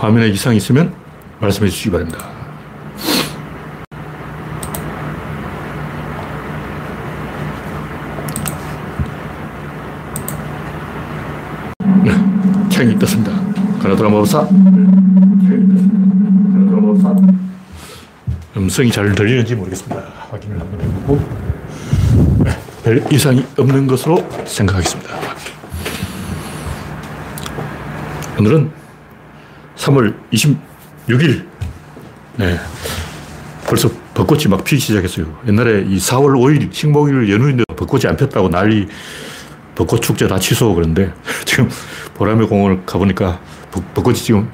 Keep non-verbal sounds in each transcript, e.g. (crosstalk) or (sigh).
화면에 이상이 있으면 말씀해 주시기 바랍니다. 네, 창이 떴습니다. 가나드라. 가나드라 마법사. 음성이 잘 들리는지 모르겠습니다. 확인을 한번 해보고. 네, 별 이상이 없는 것으로 생각하겠습니다. 오늘은 3월 26일. 네. 벌써 벚꽃이 막 피기 시작했어요. 옛날에 이 4월 5일 식목일 연휴인데 벚꽃이 안 폈다고 난리 벚꽃 축제 다 취소 그런데 (laughs) 지금 보라매 공원을 가보니까 벚 꽃이 지금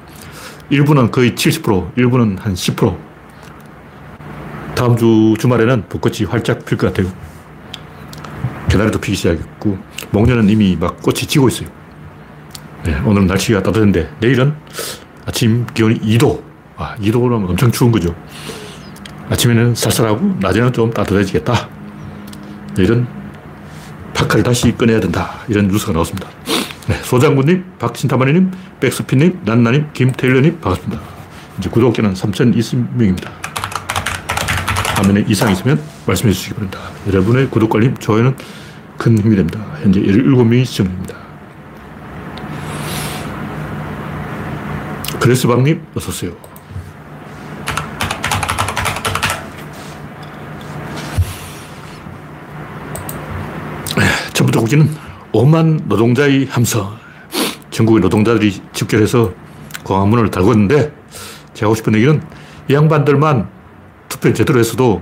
일부는 거의 70%, 일부는 한 10%. 다음 주 주말에는 벚꽃이 활짝 필 것 같아요. 개나리도 피기 시작했고, 목련은 이미 막 꽃이 지고 있어요. 네, 오늘은 날씨가 따뜻한데, 내일은 아침 기온이 2도. 와, 2도면 엄청 추운 거죠. 아침에는 쌀쌀하고, 낮에는 좀 따뜻해지겠다. 내일은 파카를 다시 꺼내야 된다. 이런 뉴스가 나왔습니다. 네, 소장군님, 박신타마니님, 백스피님, 난나님, 김태일러님, 반갑습니다. 이제 구독자는 3,020명입니다. 화면에 이상이 있으면 말씀해 주시기 바랍니다. 여러분의 구독, 알림, 좋아요는 큰 힘이 됩니다. 현재 17명이 시청 중입니다. 그레스방님, 어서오세요. 첫 번째 곡지는 5만 노동자의 함성. 전국의 노동자들이 집결해서 광화문을 달궜는데 제가 하고 싶은 얘기는 이 양반들만 투표 제대로 했어도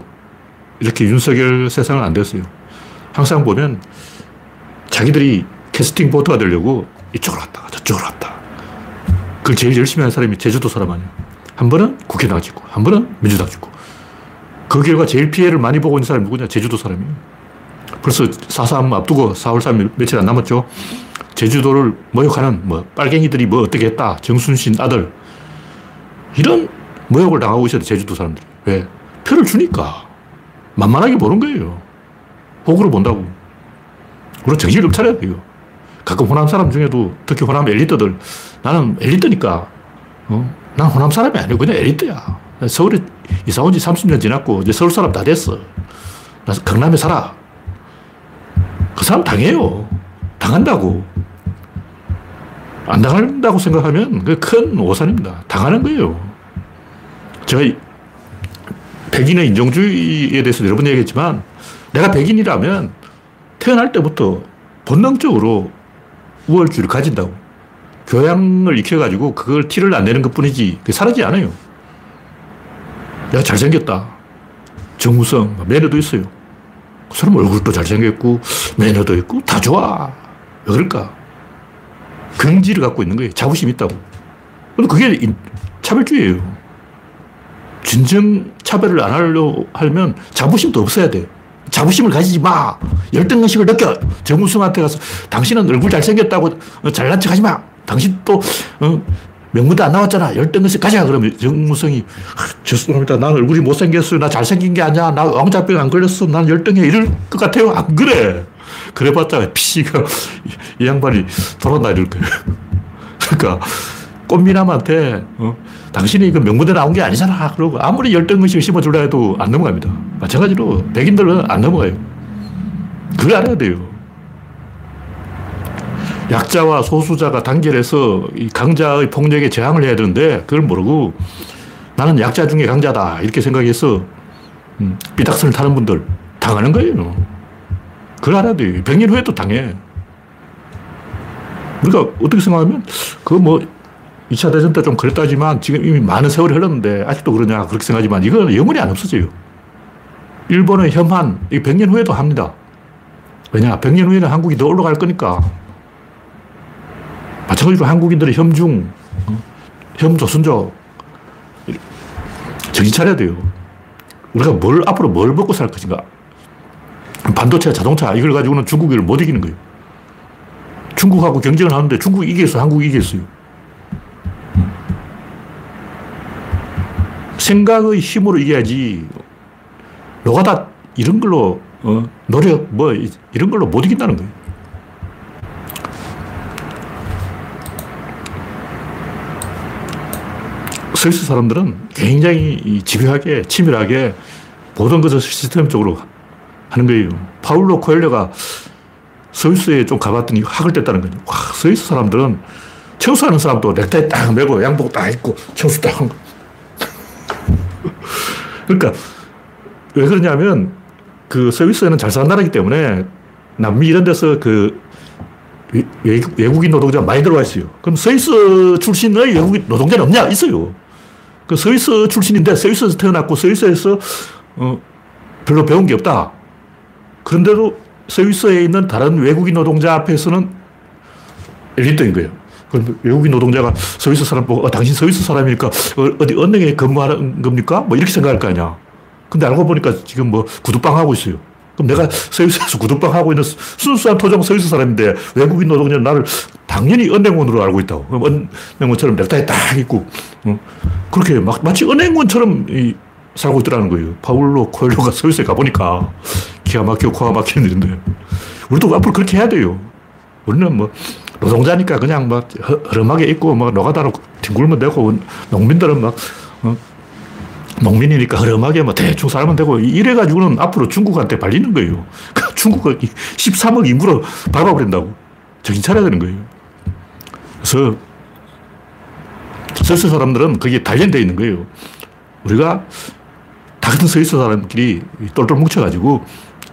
이렇게 윤석열 세상은 안 됐어요. 항상 보면 자기들이 캐스팅 보트가 되려고 이쪽으로 갔다가 저쪽으로 갔다. 그걸 제일 열심히 하는 사람이 제주도 사람 아니에요. 한 번은 국회당 찍고, 한 번은 민주당 찍고. 그 결과 제일 피해를 많이 보고 있는 사람이 누구냐? 제주도 사람이에요. 벌써 4.3 앞두고 4월 3일 며칠 안 남았죠. 제주도를 모욕하는 뭐 빨갱이들이 뭐 어떻게 했다. 정순신 아들. 이런 모욕을 당하고 있어요. 제주도 사람들이. 왜? 표를 주니까. 만만하게 보는 거예요. 호구로 본다고. 우리 정신을 좀 차려야 돼요. 가끔 호남 사람 중에도 특히 호남 엘리트들 나는 엘리트니까 어? 난 호남 사람이 아니고 그냥 엘리트야. 서울에 이사 온 지 30년 지났고 이제 서울 사람 다 됐어. 나 강남에 살아. 그 사람 당해요. 당한다고. 안 당한다고 생각하면 그 큰 오산입니다. 당하는 거예요. 제가 백인의 인종주의에 대해서 여러 번 얘기했지만 내가 백인이라면 태어날 때부터 본능적으로 우월주의를 가진다고. 교양을 익혀가지고 그걸 티를 안 내는 것 뿐이지 그게 사라지지 않아요. 내가 잘생겼다. 정우성, 매너도 있어요. 그 사람 얼굴도 잘생겼고, 매너도 있고, 다 좋아. 왜 그럴까? 긍지를 갖고 있는 거예요. 자부심 있다고. 근데 그게 차별주의예요. 진정 차별을 안 하려 하면 자부심도 없어야 돼. 자부심을 가지지 마. 열등의식을 느껴. 정우성한테 가서 당신은 얼굴 잘생겼다고 잘난 척 하지 마. 당신 또 어, 명문대 안 나왔잖아. 열등의식 가자. 그러면 정우성이 죄송합니다. 난 얼굴이 못생겼어요. 나 잘생긴 게 아니야. 나 왕자병 안 걸렸어. 난 열등해. 이럴 것 같아요. 안 그래. 그래봤자 피가 이 양반이 돌아나 이럴 거예요. (laughs) 그러니까 꽃미남한테 어, 당신이 이거 명문대 나온 게 아니잖아. 그러고 아무리 열등의식을 심어주려 해도 안 넘어갑니다. 마찬가지로 백인들은 안 넘어가요. 그걸 알아야 돼요. 약자와 소수자가 단결해서 이 강자의 폭력에 저항을 해야 되는데 그걸 모르고 나는 약자 중에 강자다 이렇게 생각해서 음, 삐딱선을 타는 분들 당하는 거예요. 그걸 알아야 돼요. 100년 후에도 당해. 우리가 어떻게 생각하면 그뭐 2차 대전 때 좀 그랬다지만 지금 이미 많은 세월이 흘렀는데 아직도 그러냐 그렇게 생각하지만 이거는 영원히 안 없어져요. 일본의 혐한, 이 100년 후에도 합니다. 왜냐? 100년 후에는 한국이 더 올라갈 거니까. 마찬가지로 한국인들의 혐중, 어? 혐조선족, 정신 차려야 돼요. 우리가 뭘, 앞으로 뭘 먹고 살 것인가. 반도체, 자동차, 이걸 가지고는 중국을 못 이기는 거예요. 중국하고 경쟁을 하는데 중국이 이겼어, 한국이 이겼어요. 생각의 힘으로 이겨야지. 노가다 이런 걸로, 어, 노력, 뭐, 이런 걸로 못 이긴다는 거예요. 스위스 사람들은 굉장히 집요하게, 치밀하게 모든 것을 시스템적으로 하는 거예요. 파울로 코엘료가 스위스에 좀 가봤더니 학을 뗐다는 거죠. 와, 스위스 사람들은 청소하는 사람도 넥타이 딱 메고 양복 딱 입고 청소 딱한 거. 그러니까 왜 그러냐면 그 스위스는 잘 사는 나라이기 때문에 남미 이런 데서 그 외국인 노동자 많이 들어와 있어요. 그럼 스위스 출신의 외국인 노동자는 없냐? 있어요. 그 스위스 출신인데 스위스에서 태어났고 스위스에서 어, 별로 배운 게 없다. 그런데도 스위스에 있는 다른 외국인 노동자 앞에서는 엘리트인 거예요. 외국인 노동자가 스위스 사람 보고, 어, 당신 스위스 사람이니까 어, 어디 은행에 근무하는 겁니까? 뭐 이렇게 생각할 거 아니야. 근데 알고 보니까 지금 뭐 구두방 하고 있어요. 그럼 내가 스위스에서 구두방 하고 있는 순수한 토종 스위스 사람인데 외국인 노동자는 나를 당연히 은행원으로 알고 있다고. 그럼 은행원처럼 넥타이 딱 입고, 어? 그렇게 막, 마치 은행원처럼 이, 살고 있더라는 거예요. 파울로 코엘로가 스위스에 가보니까 기가 막히고 코가 막히는 일인데. 우리도 앞으로 그렇게 해야 돼요. 우리는 뭐 노동자니까 그냥 막 허름하게 입고 막 노가다로 뒹굴면 되고 농민들은 막 어? 농민이니까 허름하게 뭐 대충 살면 되고 이래가지고는 앞으로 중국한테 발리는 거예요. (laughs) 중국을 13억 인구로 밟아버린다고. 정신 차려야 되는 거예요. 그래서 스위스 사람들은 거기에 단련되어 있는 거예요. 우리가 다 같은 스위스 사람끼리 똘똘 뭉쳐가지고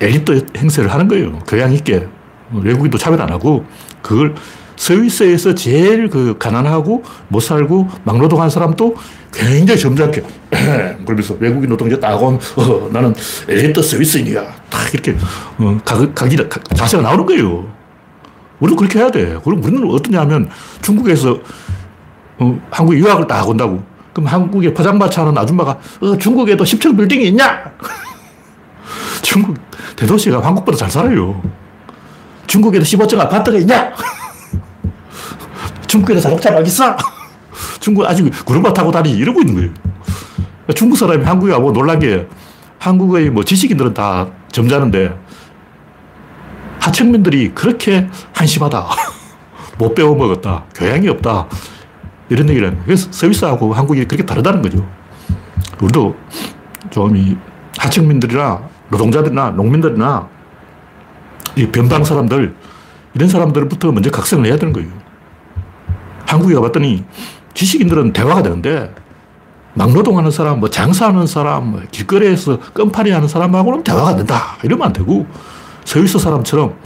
엘리트 행세를 하는 거예요. 교양 있게. 외국인도 차별 안 하고 그걸 스위스에서 제일 그 가난하고 못 살고 막노동한 사람도 굉장히 점잖게 (clears throat) 그러면서 외국인 노동자 딱 오면 어, 나는 엘리트 스위스인이야. 딱 이렇게 어, 각, 각이, 자세가 나오는 거예요. 우리도 그렇게 해야 돼. 그럼 우리는 어떠냐 하면 중국에서 어, 한국에 유학을 딱 온다고. 그럼 한국에 포장마차 하는 아줌마가 어, 중국에도 10층 빌딩이 있냐? (laughs) 중국 대도시가 한국보다 잘 살아요. 중국에도 15층 아파트가 있냐? (laughs) 중국에도 자동차 막 있어? 중국 아직 구름바 타고 다니 이러고 있는 거예요. 중국 사람이 한국에 와보 놀란 게 한국의 뭐 지식인들은 다 점잖은데 하층민들이 그렇게 한심하다. (laughs) 못 배워 먹었다. 교양이 없다. 이런 얘기를 해요. 그래서 서비스하고 한국이 그렇게 다르다는 거죠. 우리도 좀 이 하층민들이나 노동자들이나 농민들이나 이 변방 사람들, 이런 사람들부터 먼저 각성을 해야 되는 거예요. 한국에 가봤더니 지식인들은 대화가 되는데 막노동하는 사람, 뭐 장사하는 사람, 뭐 길거리에서 껌파리 하는 사람하고는 대화가 안 된다. 이러면 안 되고 서울서 사람처럼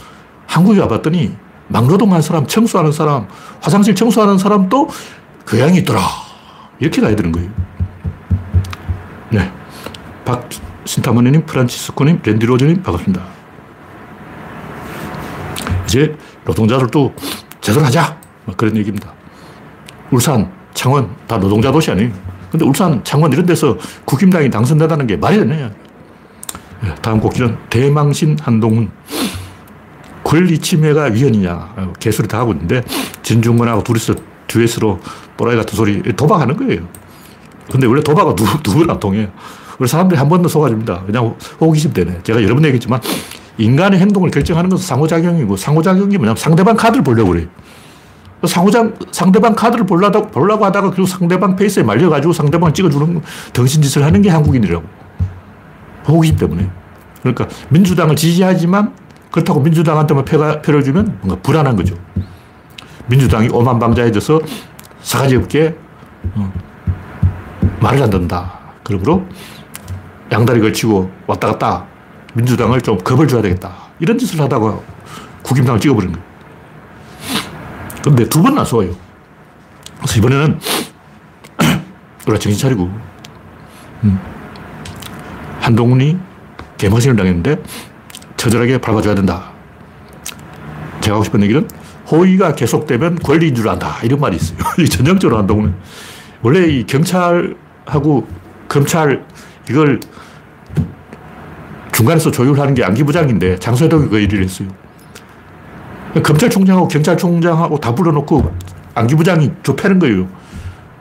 한국에 와봤더니 막노동하는 사람, 청소하는 사람, 화장실 청소하는 사람도 교양이 있더라. 이렇게 가야 되는 거예요. 네. 박신타머니님, 프란치스코님, 랜디로저님, 반갑습니다. 이제 노동자들도 제대로 하자. 뭐 그런 얘기입니다. 울산, 창원 다 노동자 도시 아니에요. 근데 울산, 창원 이런 데서 국힘당이 당선되다는 게 말이 되냐. 네, 다음 곡기는 대망신 한동훈. 권리 침해가 위헌이냐. 개소리 다 하고 있는데 진중권하고 둘이서 듀엣으로 또라이 같은 소리 도박하는 거예요. 근데 원래 도박은 누, 누구나 안 통해요. 우리 사람들이 한 번 더 속아줍니다. 왜냐하면 호기심 때문에. 제가 여러 번 얘기했지만 인간의 행동을 결정하는 것은 상호작용이고 상호작용이 뭐냐면 상대방 카드를 보려고 그래요. 상호작, 상대방 카드를 보려다, 보려고 하다가 결국 상대방 페이스에 말려가지고 상대방을 찍어주는 덩신짓을 하는 게 한국인이라고. 호기심 때문에. 그러니까 민주당을 지지하지만 그렇다고 민주당한테만 표가, 표를 주면 뭔가 불안한 거죠. 민주당이 오만방자해져서 사가지 없게 어, 말을 안 듣는다. 그러므로 양다리 걸치고 왔다 갔다 민주당을 좀 겁을 줘야 되겠다. 이런 짓을 하다가 국임당을 찍어버린 거예요. 근데 두 번나 쏘아요. 그래서 이번에는 (clears throat) 우리가 정신 차리고 음, 한동훈이 개망신을 당했는데 처절하게 밟아줘야 된다. 제가 하고 싶은 얘기는 호의가 계속되면 권리인 줄 안다. 이런 말이 있어요. (laughs) 전형적으로 한동훈은. 원래 이 경찰하고 검찰 이걸 중간에서 조율하는 게 안기부장인데 장소해동이 그 일을 했어요. 검찰총장하고 경찰총장하고 다 불러놓고 안기부장이 좁혀는 거예요.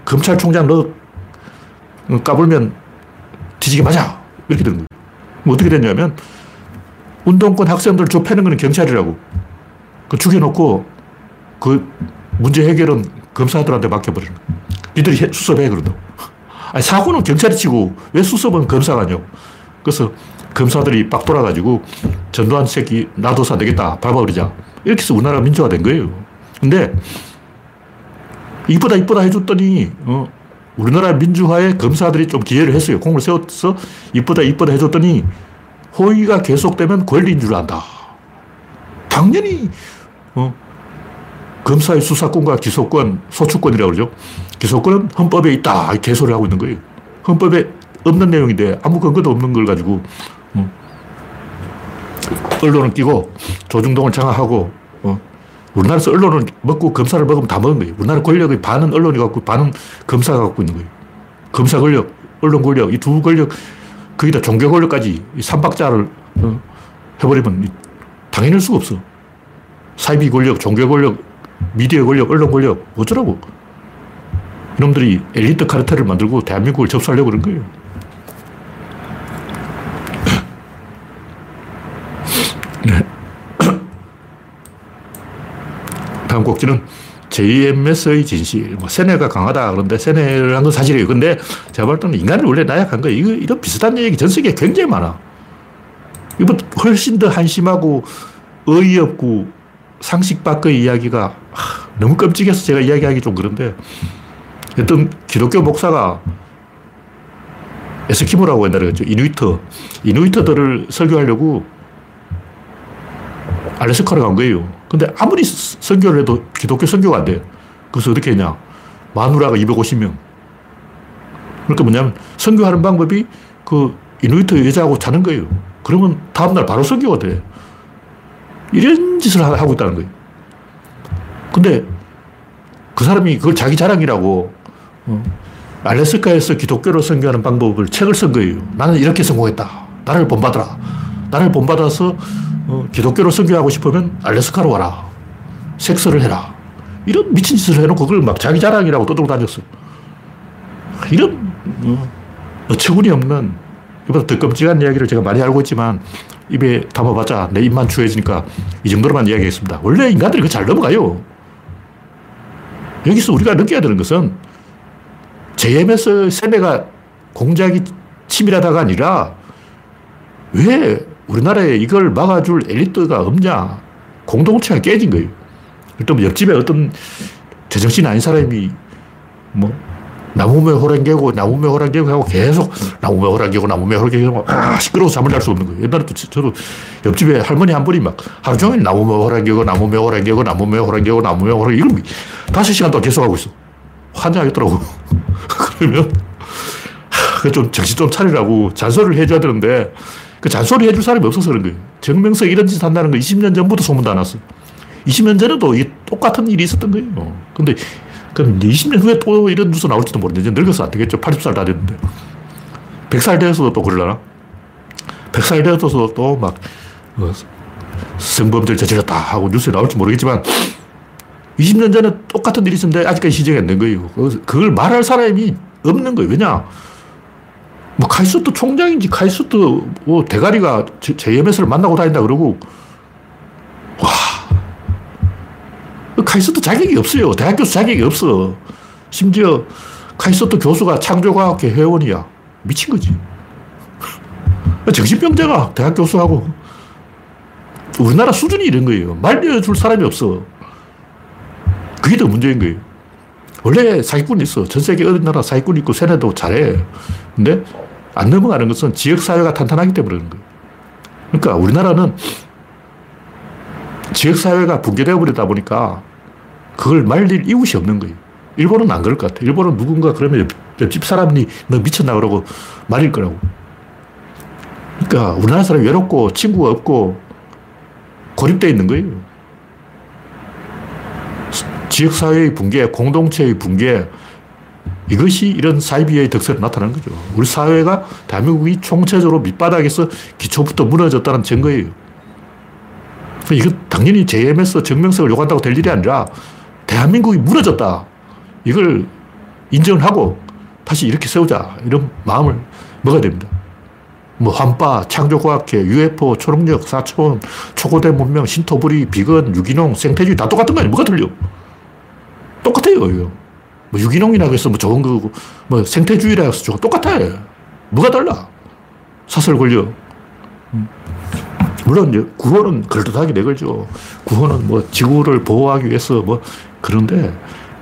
검찰총장 너 까불면 뒤지게 맞아. 이렇게 된 거예요. 뭐 어떻게 됐냐면 운동권 학생들 좁혀는 거는 경찰이라고. 그 죽여놓고 그 문제 해결은 검사들한테 맡겨버리는 거예요. 니들이 수습해, 그러다고. 아니, 사고는 경찰이 치고 왜 수습은 검사가 하냐고. 그래서 검사들이 빡 돌아가지고 전두환 새끼 놔둬서 안 되겠다. 밟아버리자. 이렇게 해서 우리나라 민주화된 거예요. 근데 이쁘다 이쁘다 해줬더니 어, 우리나라 민주화에 검사들이 좀 기회를 했어요. 공을 세워서 이쁘다 이쁘다 해줬더니 호의가 계속되면 권리인 줄 안다. 당연히 어, 검사의 수사권과 기소권, 소추권이라고 그러죠. 기소권은 헌법에 있다. 개소를 하고 있는 거예요. 헌법에 없는 내용인데 아무 근거도 없는 걸 가지고 어, 언론을 끼고 조중동을 장악하고 어, 우리나라에서 언론을 먹고 검사를 먹으면 다 먹은 거예요. 우리나라 권력의 반은 언론이 갖고 반은 검사가 갖고 있는 거예요. 검사 권력, 언론 권력, 이 두 권력, 거기다 종교 권력까지 삼박자를 어, 해버리면 당연할 수가 없어. 사이비 권력, 종교 권력, 미디어 권력, 언론 권력, 어쩌라고. 이놈들이 엘리트 카르텔을 만들고 대한민국을 접수하려고 그런 거예요. 네. (coughs) 다음 곡지는 JMS의 진실. 뭐 세뇌가 강하다. 그런데 세뇌를 한 건 사실이에요. 근데 제가 볼 때는 인간이 원래 나약한 거예요. 이거, 이런 비슷한 얘기 전 세계에 굉장히 많아. 이거 훨씬 더 한심하고 어이없고 상식 밖의 이야기가 하, 너무 끔찍해서 제가 이야기하기 좀 그런데 어떤 기독교 목사가 에스키모라고 옛날에 그랬죠. 이누이터. 이누이터들을 설교하려고 알래스카로 간 거예요. 근데 아무리 선교를 해도 기독교 선교가 안 돼. 그래서 어떻게 했냐. 마누라가 250명. 그러니까 뭐냐면 선교하는 방법이 그 이누이트 여자하고 자는 거예요. 그러면 다음날 바로 선교가 돼. 이런 짓을 하고 있다는 거예요. 근데 그 사람이 그걸 자기 자랑이라고 어, 알래스카에서 기독교로 선교하는 방법을 책을 쓴 거예요. 나는 이렇게 성공했다. 나를 본받아라. 나를 본받아서 어, 기독교로 선교하고 싶으면 알래스카로 와라. 섹스를 해라. 이런 미친 짓을 해놓고 그걸 막 자기 자랑이라고 떠들고 다녔어. 이런 어, 어처구니 없는 이보다 더 끔찍한 이야기를 제가 많이 알고 있지만 입에 담아봤자 내 입만 추해지니까 이 정도로만 이야기하겠습니다. 원래 인간들이 그 잘 넘어가요. 여기서 우리가 느껴야 되는 것은 JMS 세뇌가 공작이 치밀하다가 아니라 왜 우리나라에 이걸 막아줄 엘리트가 없냐. 공동체가 깨진 거예요. 일단 옆집에 어떤 제정신 아닌 사람이 뭐 나무매 호랑개고 나무매 호랑개고 하고 계속 나무매 호랑개고 나무매 호랑개고 아 시끄러워 잠을 잘 수 없는 거예요. 옛날에 또 저도 옆집에 할머니 한 분이 막 하루 종일 나무매 호랑개고 나무매 호랑개고 나무매 호랑개고 나무매 호랑개 이걸 다섯 시간 동안 계속 하고 있어. 환장하겠더라고. (laughs) 그러면 좀 정신 좀 차리라고 잔소리를 해줘야 되는데 그 잔소리 해줄 사람이 없어서 그런 거예요. 정명석 이런 짓 한다는 거 20년 전부터 소문도 안 났어. 20년 전에도 이 똑같은 일이 있었던 거예요. 근데 그럼 20년 후에 또 이런 뉴스 나올지도 모르는데 이제 늙어서 안 되겠죠. 80살 다 됐는데. 100살 되어서도 또 그러려나? 100살 되어서도 또막 어, 성범죄를 저질렀다 하고 뉴스에 나올지 모르겠지만 20년 전에 똑같은 일이 있었는데 아직까지 시정이 안 된 거예요. 그걸 말할 사람이 없는 거예요. 왜냐? 뭐 카이스트 총장인지 카이스트 뭐 대가리가 JMS를 만나고 다닌다 그러고 와 카이스트 자격이 없어요. 대학 교수 자격이 없어. 심지어 카이스트 교수가 창조과학회 회원이야. 미친 거지. (laughs) 정신병자가 대학 교수하고 우리나라 수준이 이런 거예요. 말려줄 사람이 없어. 그게 더 문제인 거예요. 원래 사기꾼이 있어. 전 세계 어느 나라 사기꾼 있고 세뇌도 잘해. 근데 안 넘어가는 것은 지역사회가 탄탄하기 때문에 그런 거예요. 그러니까 우리나라는 지역사회가 붕괴되어 버리다 보니까 그걸 말릴 이웃이 없는 거예요. 일본은 안 그럴 것 같아. 일본은 누군가 그러면 옆, 집 사람이 너 미쳤나 그러고 말릴 거라고. 그러니까 우리나라 사람이 외롭고 친구가 없고 고립되어 있는 거예요. 지역사회의 붕괴, 공동체의 붕괴, 이것이 이런 사이비의 덕설에 나타나는 거죠. 우리 사회가 대한민국이 총체적으로 밑바닥에서 기초부터 무너졌다는 증거예요. 이거 당연히 JMS 정명석을 요구한다고 될 일이 아니라 대한민국이 무너졌다. 이걸 인정을 하고 다시 이렇게 세우자. 이런 마음을 먹어야 됩니다. 뭐 환빠, 창조과학회, UFO, 초능력, 사촌, 초고대 문명, 신토부리, 비건, 유기농, 생태주의 다 똑같은 거 아니야? 뭐가 틀려? 똑같아요, 이거. 뭐 유기농이라고 해서 뭐 좋은 거고, 뭐 생태주의라고 해서 좋은 똑같아. 뭐가 달라? 사설 걸려. 음. 물론 이제 구호는 그럴듯하게 내걸죠. 구호는 뭐 지구를 보호하기 위해서 뭐 그런데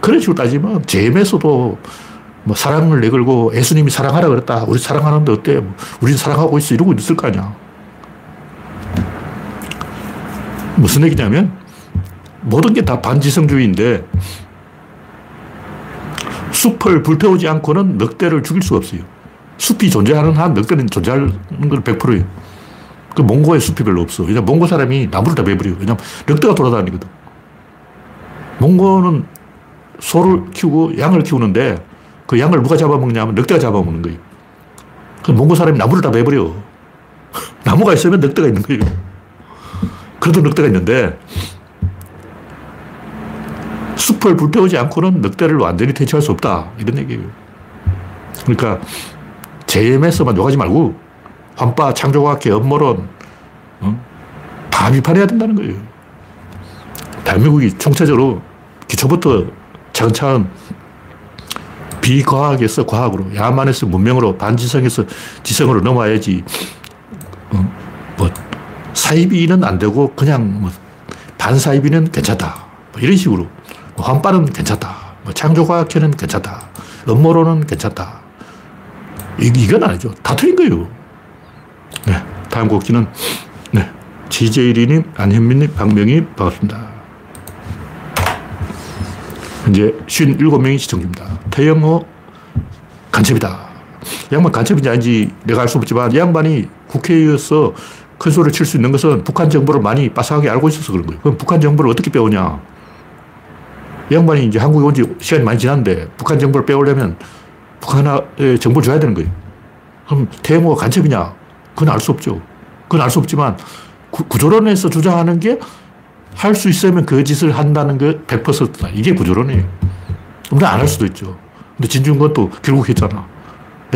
그런 식으로 따지면 제임에서도 뭐 사랑을 내걸고 예수님이 사랑하라 그랬다. 우리 사랑하는데 어때? 뭐 우린 사랑하고 있어. 이러고 있을 거 아니야. 무슨 얘기냐면 모든 게 다 반지성주의인데 숲을 불태우지 않고는 늑대를 죽일 수가 없어요. 숲이 존재하는 한 늑대는 존재하는 건 100%예요. 그 몽고에 숲이 별로 없어. 왜냐면 몽고 사람이 나무를 다 베버려요. 왜냐면 늑대가 돌아다니거든. 몽고는 소를 키우고 양을 키우는데 그 양을 누가 잡아먹냐면 늑대가 잡아먹는 거예요. 그 몽고 사람이 나무를 다 베버려. (laughs) 나무가 있으면 늑대가 있는 거예요. 그래도 늑대가 있는데 숲을 불태우지 않고는 늑대를 완전히 퇴치할 수 없다. 이런 얘기예요. 그러니까 JMS만 욕하지 말고 환빠, 창조과학계, 업무론 어? 다 비판해야 된다는 거예요. 대한민국이 총체적으로 기초부터 차근차근 비과학에서 과학으로, 야만에서 문명으로, 반지성에서 지성으로 넘어야지, 어, 뭐, 사이비는 안 되고, 그냥 뭐, 반사이비는 괜찮다. 뭐 이런 식으로. 뭐 환빠는 괜찮다. 뭐 창조과학회는 괜찮다. 음모론은 괜찮다. 이, 이건 아니죠. 다 틀린 거예요. 네. 다음 곡지는, 네. GJ리님, 안현민님, 박명희, 반갑습니다. 현재 57명이 시청 중입니다. 태영호 간첩이다. 양반 간첩인지 아닌지 내가 알 수 없지만 이 양반이 국회의원서 큰 소리를 칠 수 있는 것은 북한 정보를 많이 빠삭하게 알고 있어서 그런 거예요. 그럼 북한 정보를 어떻게 빼오냐? 이 양반이 이제 한국에 온 지 시간이 많이 지났는데 북한 정보를 빼오려면 북한에 정보를 줘야 되는 거예요. 그럼 태영호가 간첩이냐? 그건 알 수 없죠. 그건 알 수 없지만 구, 구조론에서 주장하는 게 할 수 있으면 그 짓을 한다는 게 100%다. 이게 구조론이에요. 우리는 안할 수도 있죠. 근데 진중권도 결국 했잖아.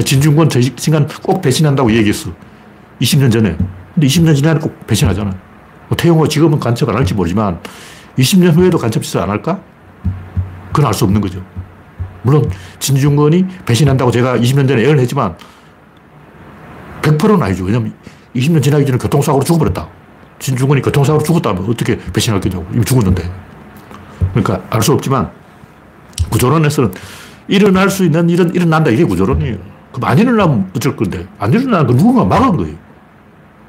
진중권 저 순간 꼭 배신한다고 얘기했어. 20년 전에. 근데 20년 지나면 꼭 배신하잖아. 뭐 태용호 지금은 간첩 안 할지 모르지만 20년 후에도 간첩 짓을 안 할까? 그건 알 수 없는 거죠. 물론 진중권이 배신한다고 제가 20년 전에 예언을 했지만 100%는 아니죠. 왜냐면 20년 지나기 전에 교통사고로 죽어버렸다. 진중권이 교통사고로 죽었다면 어떻게 배신할 거냐고. 이미 죽었는데. 그러니까 알 수 없지만 구조론에서는 일어날 수 있는 일은 일어난다. 이게 구조론이에요. 그럼 안 일어나면 어쩔 건데. 안 일어나는 건 누군가 막은 거예요.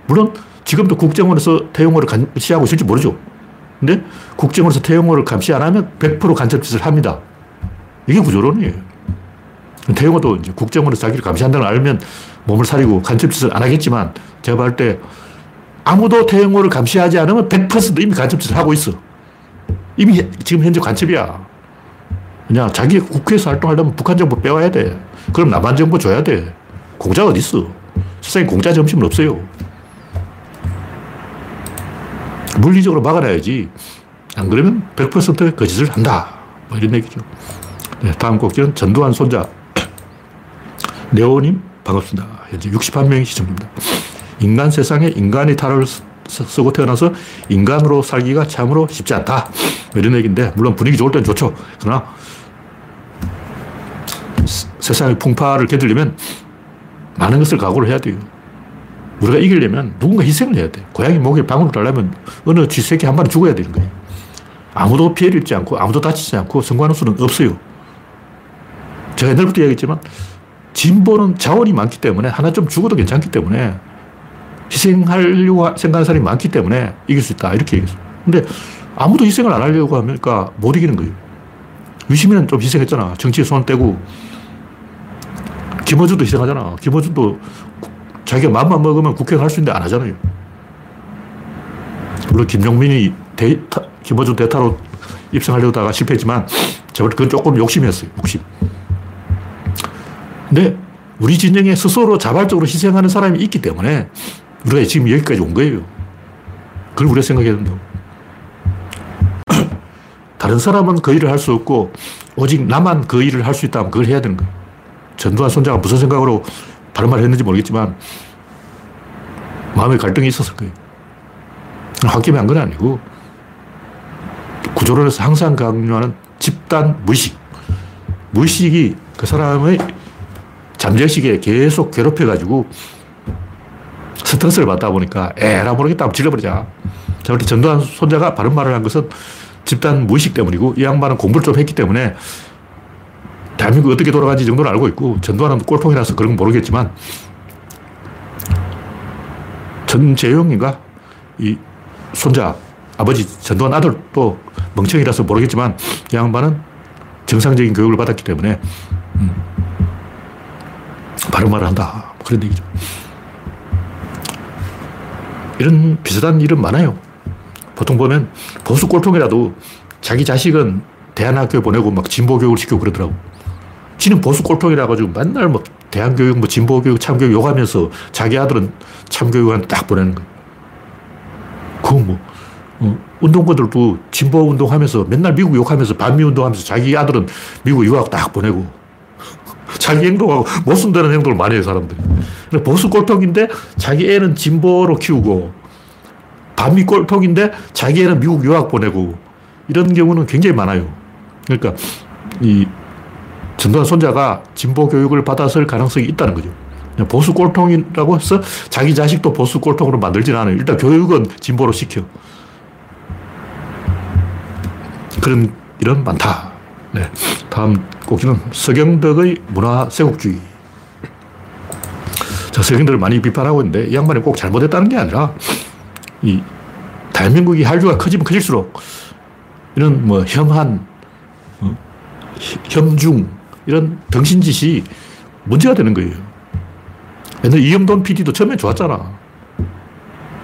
물론 지금도 국정원에서 태용호를 감시하고 있을지 모르죠. 근데 국정원에서 태용호를 감시 안 하면 100% 간첩짓을 합니다. 이게 구조론이에요. 태용호도 이제 국정원에서 자기를 감시한다는 걸 알면 몸을 사리고 간첩짓을 안 하겠지만 제가 볼 때 아무도 태영호를 감시하지 않으면 100% 이미 간첩짓을 하고 있어. 이미 지금 현재 간첩이야. 그냥 자기 국회에서 활동하려면 북한 정보 빼와야 돼. 그럼 남한 정보 줘야 돼. 공짜 어디 있어? 세상에 공짜 점심은 없어요. 물리적으로 막아놔야지. 안 그러면 100% 거짓을 한다. 뭐 이런 얘기죠. 네, 다음 곡지는 전두환 손자. (clears throat) 네오님, 반갑습니다. 현재 61명이 시청 중입니다. 인간 세상에 인간이 탈을 쓰고 태어나서 인간으로 살기가 참으로 쉽지 않다. 뭐 이런 얘기인데, 물론 분위기 좋을 땐 좋죠. 그러나 세상의 풍파를 견디려면 많은 것을 각오를 해야 돼요. 우리가 이기려면 누군가 희생을 해야 돼. 고양이 목에 방울을 달려면 어느 쥐새끼 한 마리 죽어야 되는 거예요. 아무도 피해를 입지 않고 아무도 다치지 않고 성공하는 수는 없어요. 제가 옛날부터 얘기했지만 진보는 자원이 많기 때문에 하나 좀 죽어도 괜찮기 때문에 희생하려고 생각하는 사람이 많기 때문에 이길 수 있다. 이렇게 얘기했어요. 근데 아무도 희생을 안 하려고 하니까 못 이기는 거예요. 유시민은 좀 희생했잖아. 정치에 손 떼고. 김어준도 희생하잖아. 김어준도 자기가 마음만 먹으면 국회의원 할 수 있는데 안 하잖아요. 물론 김용민이 대 타, 김어준 대타로 입성하려다가 실패했지만 제가 그건 조금 욕심이었어요. 욕심. 근데 우리 진영에 스스로 자발적으로 희생하는 사람이 있기 때문에 우리가 지금 여기까지 온 거예요. 그걸 우리가 생각해야 된다고. (clears throat) 다른 사람은 그 일을 할 수 없고 오직 나만 그 일을 할 수 있다면 그걸 해야 되는 거예요. 전두환 손자가 무슨 생각으로 바른 말을 했는지 모르겠지만 마음에 갈등이 있었을 거예요. 홧김에 한건 아니고 구조론에서 항상 강조하는 집단 무의식. 무의식이 그 사람의 잠재의식에 계속 괴롭혀가지고 스트레스를 받다 보니까 에라 모르겠다 하고 질러버리자. 자, 우리 전두환 손자가 바른 말을 한 것은 집단 무의식 때문이고 이 양반은 공부를 좀 했기 때문에 대한민국 어떻게 돌아가는지 정도는 알고 있고 전두환은 꼴통이라서 그런 건 모르겠지만 전재용인가? 이 손자, 아버지 전두환 아들도 멍청이라서 모르겠지만 이 양반은 정상적인 교육을 받았기 때문에 음, 바른 말을 한다. 그런 얘기죠. 이런 비슷한 일은 많아요. 보통 보면 보수 꼴통이라도 자기 자식은 대안학교에 보내고 막 진보 교육을 시키고 그러더라고. 지는 보수 꼴통이라 가지고 맨날 뭐 대안교육, 뭐 진보교육, 참교육 욕하면서 자기 아들은 참교육한테 딱 보내는 거예요. 그건 뭐, 어, 운동권들도 진보 운동하면서 맨날 미국 욕하면서 반미 운동하면서 자기 아들은 미국 유학 딱 보내고 (laughs) 자기 행동하고 모순되는 행동을 많이 해요, 사람들이. 보수 꼴통인데 자기 애는 진보로 키우고 반미 꼴통인데 자기 애는 미국 유학 보내고 이런 경우는 굉장히 많아요. 그러니까 이 전두환 손자가 진보 교육을 받았을 가능성이 있다는 거죠. 보수 꼴통이라고 해서 자기 자식도 보수 꼴통으로 만들진 않아요. 일단 교육은 진보로 시켜. 그런 일은 많다. 네. 다음 꼭지는 서경덕의 문화 세국주의. 자, 서경덕을 많이 비판하고 있는데 이 양반이 꼭 잘못했다는 게 아니라 이 대한민국이 한류가 커지면 커질수록 이런 뭐 형한, 어? 형중 이런 등신짓이 문제가 되는 거예요. 옛날 이영돈 PD도 처음에 좋았잖아.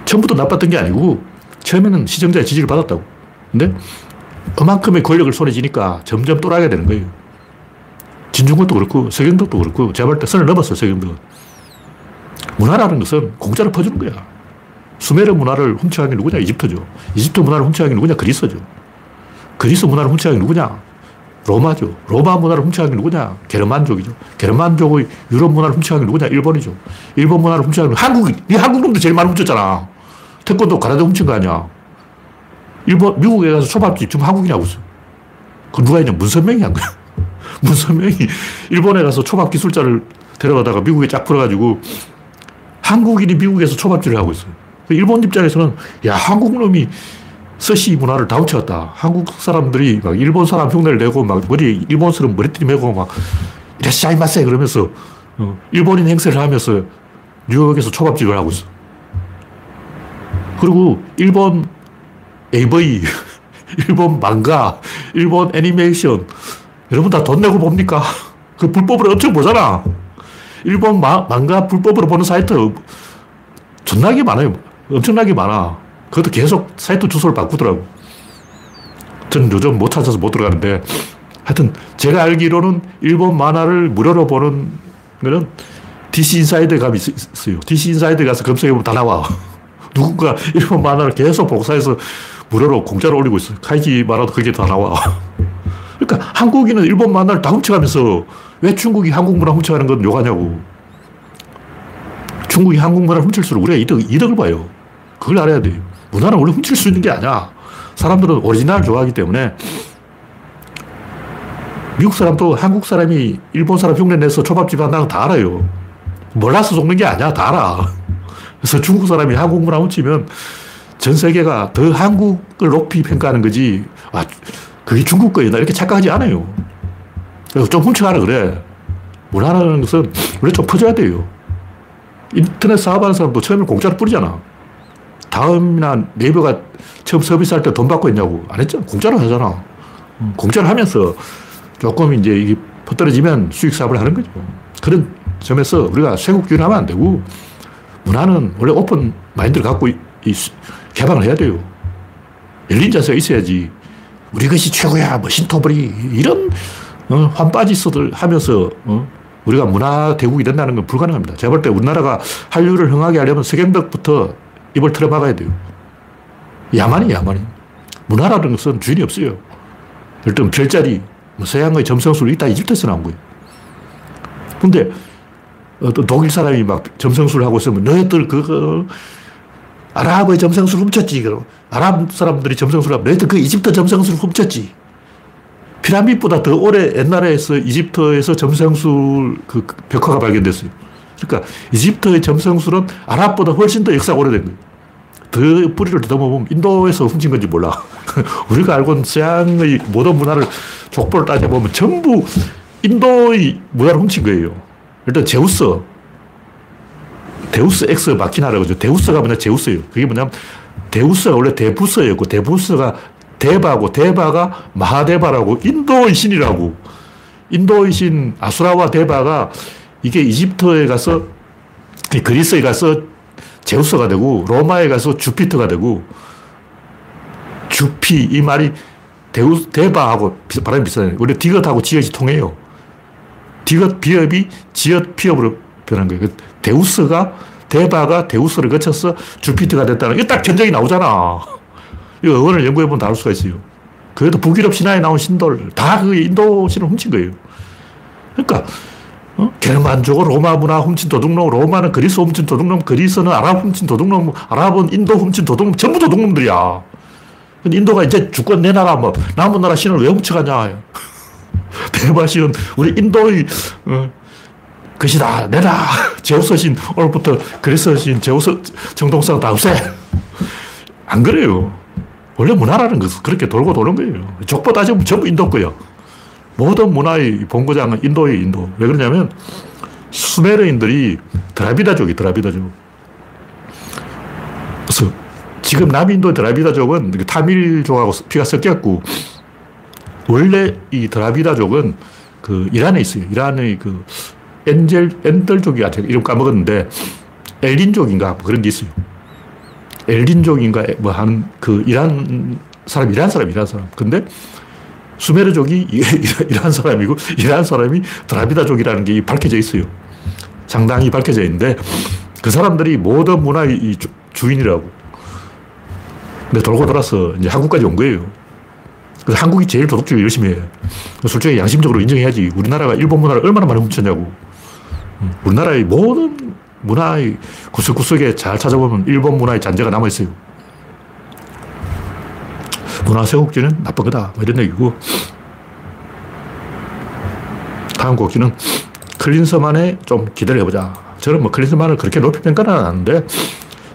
처음부터 나빴던 게 아니고 처음에는 시청자의 지지를 받았다고. 근데 그만큼의 권력을 손에 쥐니까 점점 또라게 되는 거예요. 진중권도 그렇고 서경덕도 그렇고 제가 볼때 선을 넘었어 서경덕은. 문화라는 것은 공짜로 퍼주는 거야. 수메르 문화를 훔쳐간 게 누구냐? 이집트죠. 이집트 문화를 훔쳐간 게 누구냐? 그리스죠. 그리스 문화를 훔쳐간 게 누구냐? 로마죠. 로마 문화를 훔쳐간 게 누구냐? 게르만족이죠. 게르만족의 유럽 문화를 훔쳐간 게 누구냐? 일본이죠. 일본 문화를 훔쳐간 게 한국이, 네 한국 놈도 제일 많이 훔쳤잖아. 태권도 가라데 훔친 거 아니야. 일본, 미국에 가서 초밥집 지금 한국인이 하고 있어. 그 누가 했냐? 문선명이 한 거야. (laughs) 문선명이 일본에 가서 초밥 기술자를 데려가다가 미국에 쫙 풀어가지고 한국인이 미국에서 초밥집을 하고 있어요. 그 일본 입장에서는 야, 한국 놈이 서시 문화를 다 훔쳐갔다. 한국 사람들이 막 일본 사람 흉내를 내고 막 머리, 일본스러운 머리띠 메고 막 이라시아이 마세 그러면서 어, 일본인 행세를 하면서 뉴욕에서 초밥집을 하고 있어. 그리고 일본 AV, (laughs) 일본 망가, 일본 애니메이션, 여러분 다 돈 내고 봅니까? (laughs) 그 불법으로 엄청 보잖아. 일본 마, マンガ 불법으로 보는 사이트 존나게 많아요. 엄청나게 많아. 그것도 계속 사이트 주소를 바꾸더라고. 저는 요즘 못 찾아서 못 들어가는데 하여튼 제가 알기로는 일본 만화를 무료로 보는 거는 DC 인사이드에 가면 있어요. DC 인사이드에 가서 검색해보면 다 나와. (laughs) 누군가 일본 만화를 계속 복사해서 무료로 공짜로 올리고 있어요. 카이지 만화도 그게 다 나와. (laughs) 그러니까 한국인은 일본 만화를 다 훔쳐가면서 왜 중국이 한국 문화 훔쳐가는 건 욕하냐고. 중국이 한국 문화를 훔칠수록 우리가 이득, 이득을 봐요. 그걸 알아야 돼요. 문화는 원래 훔칠 수 있는 게 아니야. 사람들은 오리지널 좋아하기 때문에 미국 사람도 한국 사람이 일본 사람 흉내 내서 초밥집 한다는 다 알아요. 몰라서 속는 게 아니야. 다 알아. (laughs) 그래서 중국 사람이 한국 문화 훔치면 전 세계가 더 한국을 높이 평가하는 거지. 아, 그게 중국 거이다. 이렇게 착각하지 않아요. 그래서 좀 훔쳐가라 그래. 문화라는 것은 원래 좀 퍼져야 돼요. 인터넷 사업하는 사람도 처음에 공짜로 뿌리잖아. 다음이나 네이버가 처음 서비스할 때 돈 받고 했냐고. 안 했잖아. 공짜로 하잖아. 음, 공짜로 하면서 조금 이제 이게 퍼떨어지면 수익 사업을 하는 거죠. 그런 점에서 우리가 쇄국주의를 하면 안 되고 문화는 원래 오픈 마인드를 갖고 이, 이 개방을 해야 돼요. 열린 자세가 있어야지. 우리 것이 최고야. 뭐 신토불이 이런 어, 환빠지서들 하면서 어, 우리가 문화 대국이 된다는 건 불가능합니다. 제가 볼 때 우리나라가 한류를 흥하게 하려면 서경덕부터 입을 틀어막아야 돼요. 야만이 야만이. 문화라는 것은 주인이 없어요. 들면 별자리, 뭐 서양의 점성술 이다 이집트에서 나온 거예요. 근데 어떤 독일 사람이 막 점성술 하고 있으면 너희들 그거 아랍의 점성술 훔쳤지. 그럼 아랍 사람들이 점성술 하면 너희들 그 이집트 점성술 훔쳤지. 피라밋보다 더 오래 옛날에서 이집트에서 점성술 그 벽화가 발견됐어요. 그러니까 이집트의 점성술은 아랍보다 훨씬 더 역사가 오래된 거예요. 더 뿌리를 더듬어보면 인도에서 훔친 건지 몰라. (laughs) 우리가 알고 있는 서양의 모든 문화를 족보를 따져보면 전부 인도의 문화를 훔친 거예요. 일단 제우스. 데우스 엑스 마키나라고 하죠. 데우스가 뭐냐, 제우스예요. 그게 뭐냐면, 데우스가 원래 데부스였고, 데부스가 데바고, 데바가 마하데바라고, 인도의 신이라고. 인도의 신 아수라와 데바가 이게 이집트에 가서, 그리스에 가서 제우스가 되고, 로마에 가서 주피터가 되고, 주피, 이 말이 데우, 데바하고 발음이 비슷해요. 원래 디귿하고 지읒이 통해요. 디귿 비읍이 지읒 피읍으로 변한 거예요. 그 데우스가, 데바가 데우스를 거쳐서 주피터가 됐다는, 이거 딱 견적이 나오잖아. 이거 어원을 연구해 보면 다알 수가 있어요. 그래도 북유럽 신화에 나온 신들, 다 그 인도 신을 훔친 거예요. 그러니까, 어? 게르만족 로마 문화 훔친 도둑놈, 로마는 그리스 훔친 도둑놈, 그리스는 아랍 훔친 도둑놈, 아랍은 인도 훔친 도둑놈, 전부 도둑놈들이야. 인도가 이제 주권 내 나라, 뭐, 남은 나라 신을 왜 훔쳐가냐. (laughs) 대마신은 우리 인도의, 어, 것이다. 내라. (laughs) 제우스 신, 오늘부터 그리스 신, 제우스 정동상 다 없애. 안 그래요. 원래 문화라는 것은 그렇게 돌고 도는 거예요. 족보 따지면 전부 인도 거예요. 모든 문화의 본고장은 인도예요, 인도. 왜 그러냐면, 수메르인들이 드라비다족이 드라비다족. 그래서 지금 남인도 드라비다족은 타밀족하고 피가 섞였고, 원래 이 드라비다족은 그 이란에 있어요. 이란의 그 엔젤, 엔들족이 아 이름 까먹었는데, 엘린족인가 뭐 그런 게 있어요. 엘린족인가 뭐한그 이란 사람, 이란 사람, 이란 사람. 근데 수메르족이 이란 (laughs) 사람이고 이란 사람이 드라비다족이라는 게 밝혀져 있어요. 상당히 밝혀져 있는데 그 사람들이 모든 문화의 주 인이라고. 근데 돌고 돌아서 이제 한국까지 온 거예요. 그래서 한국이 제일 도덕주의 열심히 해. 솔직히 양심적으로 인정해야지. 우리나라가 일본 문화를 얼마나 많이 훔쳤냐고. 음, 우리나라의 모든 문화의 구석구석에 잘 찾아보면 일본 문화의 잔재가 남아있어요. 문화 세곡지는 나쁜 거다. 뭐 이런 얘기고. 다음 곡지는 클린서만의 좀 기대를 해보자. 저는 뭐 클린서만을 그렇게 높이 평가는 안 하는데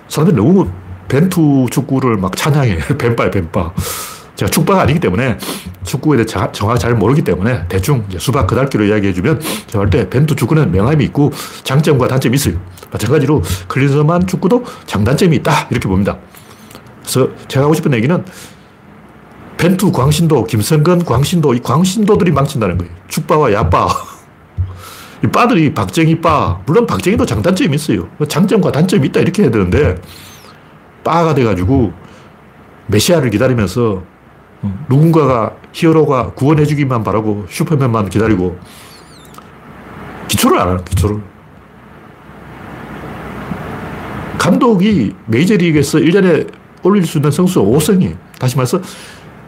사람들이 너무 벤투 축구를 막 찬양해. (laughs) 벤바야, 벤바. 제가 축구가 아니기 때문에 축구에 대해 정확히 잘 모르기 때문에 대충 수박 그달기로 이야기해주면 제가 할때 벤투 축구는 명함이 있고 장점과 단점이 있어요. 마찬가지로 클린서만 축구도 장단점이 있다. 이렇게 봅니다. 그래서 제가 하고 싶은 얘기는 벤투 광신도, 김성근 광신도, 이 광신도들이 망친다는 거예요. 축바와 야빠. (laughs) 이 빠들이 박정희 빠. 물론 박정희도 장단점이 있어요. 장점과 단점이 있다. 이렇게 해야 되는데, 빠가 돼가지고 메시아를 기다리면서 누군가가 히어로가 구원해주기만 바라고 슈퍼맨만 기다리고 기초를 안 하는 기초를. 감독이 메이저리그에서 1년에 올릴 수 있는 성수 5승이 다시 말해서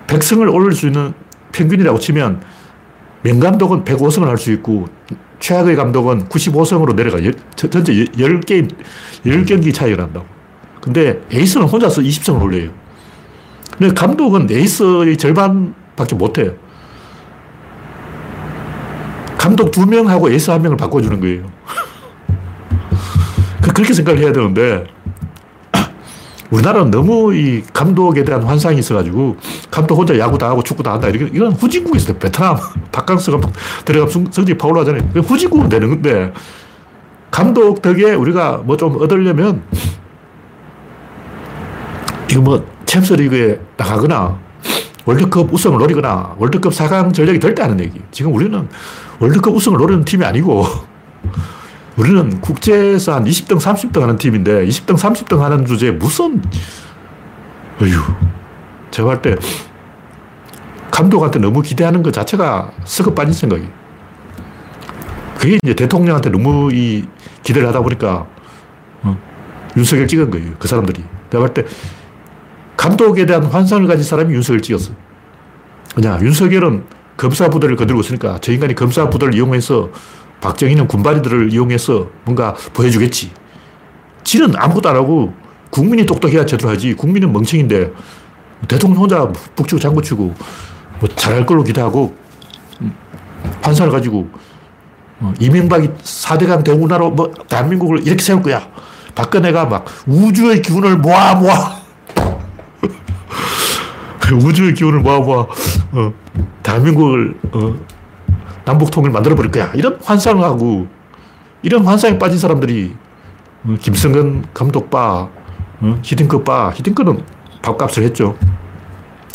100승을 올릴 수 있는 평균이라고 치면 명감독은 105승을 할 수 있고 최악의 감독은 95승으로 내려가. 전체 10게임, 10경기 차이가 난다고. 근데 에이스는 혼자서 20승을 올려요. 근데 감독은 에이스의 절반밖에 못해요. 감독 두 명하고 에이스 한 명을 바꿔주는 거예요. (laughs) 그, 그렇게 생각을 해야 되는데, 우리나라는 너무 이 감독에 대한 환상이 있어가지고 감독 혼자 야구 다 하고 축구 다 한다. 이런, 이런 있어요. 베트남, (laughs) 박강수 감독 들어가면 성적이 파울 하잖아요. 후진국은 되는 건데 감독 덕에 우리가 뭐 좀 얻으려면 이거 뭐 챔스 리그에 나가거나 월드컵 우승을 노리거나 월드컵 4강 전력이 될 때 하는 얘기. 지금 우리는 월드컵 우승을 노리는 팀이 아니고 우리는 국제에서 한 20등, 30등 하는 팀인데 20등, 30등 하는 주제에 무슨 어휴 제가 할 때 감독한테 너무 기대하는 것 자체가 썩어 빠진 생각이 그게 이제 대통령한테 너무 이 기대를 하다 보니까 어, 윤석열 찍은 거예요. 그 사람들이. 내가 볼 때 감독에 대한 환상을 가진 사람이 윤석열 찍었어. 그냥 윤석열은 검사 부대를 거들고 있으니까 저 인간이 검사 부대를 이용해서 박정희는 군바리들을 이용해서 뭔가 보여주겠지. 지는 아무것도 안 하고 국민이 똑똑해야 제대로 하지. 국민은 멍청인데 대통령 혼자 북치고 장구치고 뭐 잘할 걸로 기대하고 환상을 가지고 어, 이명박이 4대강 대운하로 뭐 대한민국을 이렇게 세울 거야. 박근혜가 막 우주의 기운을 모아 모아 (laughs) 우주의 기운을 모아 모아 어, 대한민국을 어, 남북통일 만들어 버릴 거야. 이런 환상을 하고 이런 환상에 빠진 사람들이 어, 김성근 감독 바, 어, 히딩크 바, 히딩크는 밥값을 했죠.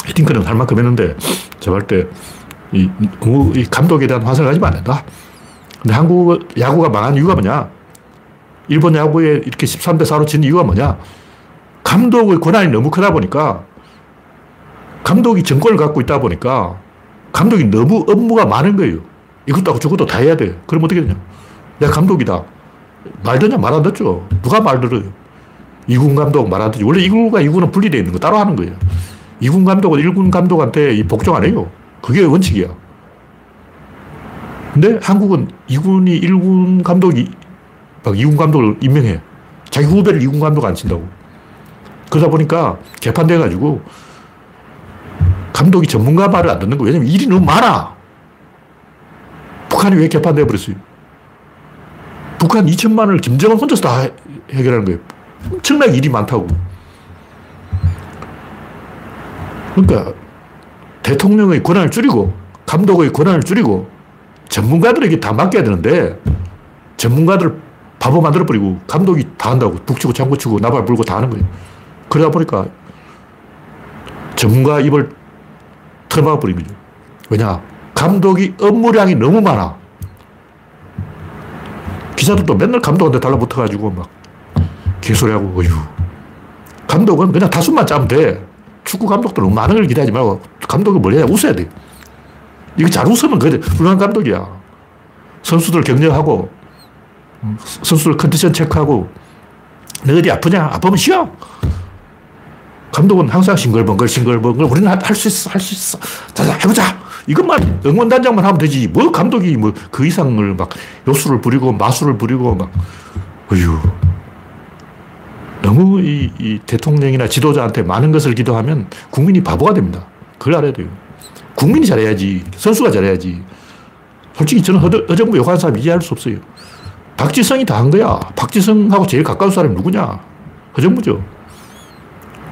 히딩크는 할 만큼 했는데 제가 때 이, 이 감독에 대한 환상을 가지면 안 된다. 근데 한국 야구가 망한 이유가 뭐냐? 일본 야구에 이렇게 13대 4로 진 이유가 뭐냐? 감독의 권한이 너무 크다 보니까 감독이 정권을 갖고 있다 보니까 감독이 너무 업무가 많은 거예요. 이것도 하고 저것도 다 해야 돼. 그럼 어떻게 되냐? 내가 감독이다. 말 듣냐? 말 안 듣죠. 누가 말 들어요? 이군 감독 말 안 듣지. 원래 이군과 이군은 분리되어 있는 거 따로 하는 거예요. 이군 감독은 일군 감독한테 복종 안 해요. 그게 원칙이야. 근데 한국은 2군이 1군 감독이 막 2군 감독을 임명해. 자기 후배를 2군 감독 안 친다고. 그러다 보니까 개판돼가지고 감독이 전문가 말을 안 듣는 거예요. 왜냐면 일이 너무 많아. 북한이 왜 개판돼 버렸어요? 북한 2천만을 김정은 혼자서 다 해결하는 거예요. 엄청나게 일이 많다고. 그러니까 대통령의 권한을 줄이고 감독의 권한을 줄이고 전문가들에게 다 맡겨야 되는데 전문가들 바보 만들어버리고 감독이 다 한다고 북치고 장구치고 나발 불고 다 하는 거예요. 그러다 보니까 전문가 입을 털어막아버린 거죠. 왜냐? 감독이 업무량이 너무 많아. 기자들도 맨날 감독한테 달라붙어가지고 막 개소리하고, 어휴. 감독은 그냥 다수만 짜면 돼. 축구 감독들은 많은 걸 기대하지 말고 감독이 뭘 해야 웃어야 돼. 이거 잘 웃으면 그래. 훌륭한 감독이야. 선수들 격려하고, 선수들 컨디션 체크하고, 너 어디 아프냐? 아프면 쉬어. 감독은 항상 싱글벙글, 싱글벙글. 우리는 할 수 있어, 할 수 있어. 자, 해보자. 이것만, 응원단장만 하면 되지. 뭐 감독이 뭐 그 이상을 막 요수를 부리고 마술을 부리고 막, 어휴. 너무 이, 이 대통령이나 지도자한테 많은 것을 기도하면 국민이 바보가 됩니다. 그걸 알아야 돼요. 국민이 잘해야지. 선수가 잘해야지. 솔직히 저는 허, 허정부 욕하는 사람 이해할 수 없어요. 박지성이 다 한 거야. 박지성하고 제일 가까운 사람이 누구냐? 허정부죠.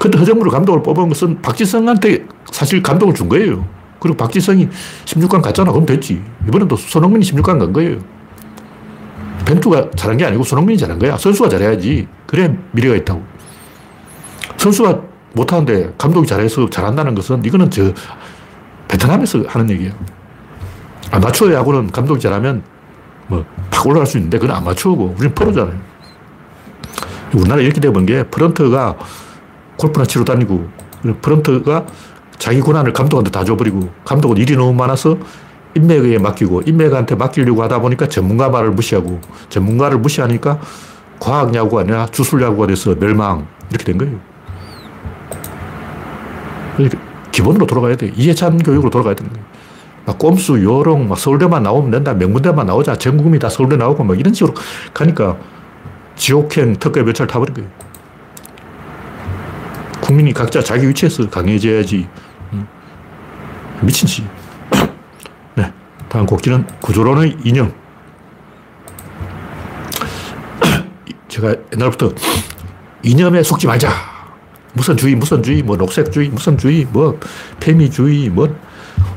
그때 허정부를 감독을 뽑은 것은 박지성한테 사실 감독을 준 거예요. 그리고 박지성이 16강 갔잖아. 그럼 됐지. 이번엔 또 손흥민이 16강 간 거예요. 벤투가 잘한 게 아니고 손흥민이 잘한 거야. 선수가 잘해야지. 그래 미래가 있다고. 선수가 못하는데 감독이 잘해서 잘한다는 것은 이거는 저 베트남에서 하는 얘기예요. 아마추어 야구는 감독이 잘하면 뭐팍 올라갈 수 있는데 그건 아마추어고 우리는 프로잖아요. 우리나라 이렇게 되본 게 프런트가 골프나 치러 다니고 프런트가 자기 권한을 감독한테 다 줘버리고 감독은 일이 너무 많아서 인맥에 맡기고 인맥한테 맡기려고 하다 보니까 전문가 말을 무시하고 전문가를 무시하니까 과학 야구가 아니라 주술 야구가 돼서 멸망 이렇게 된 거예요. 기본으로 돌아가야 돼. 이해찬 교육으로 돌아가야 되는 거예요. 막 꼼수, 요롱, 막 서울대만 나오면 된다. 명문대만 나오자. 전 국민이 다 서울대 나오고 막 이런 식으로 가니까 지옥행 특급 몇 차를 타버린 거예요. 국민이 각자 자기 위치에서 강해져야지. 미친 짓. 네. 다음 곡지는 구조론의 이념. (clears throat) 제가 옛날부터 이념에 속지 말자. 무슨 주의, 무슨 주의, 뭐 녹색주의, 무슨 주의, 뭐 페미주의, 뭐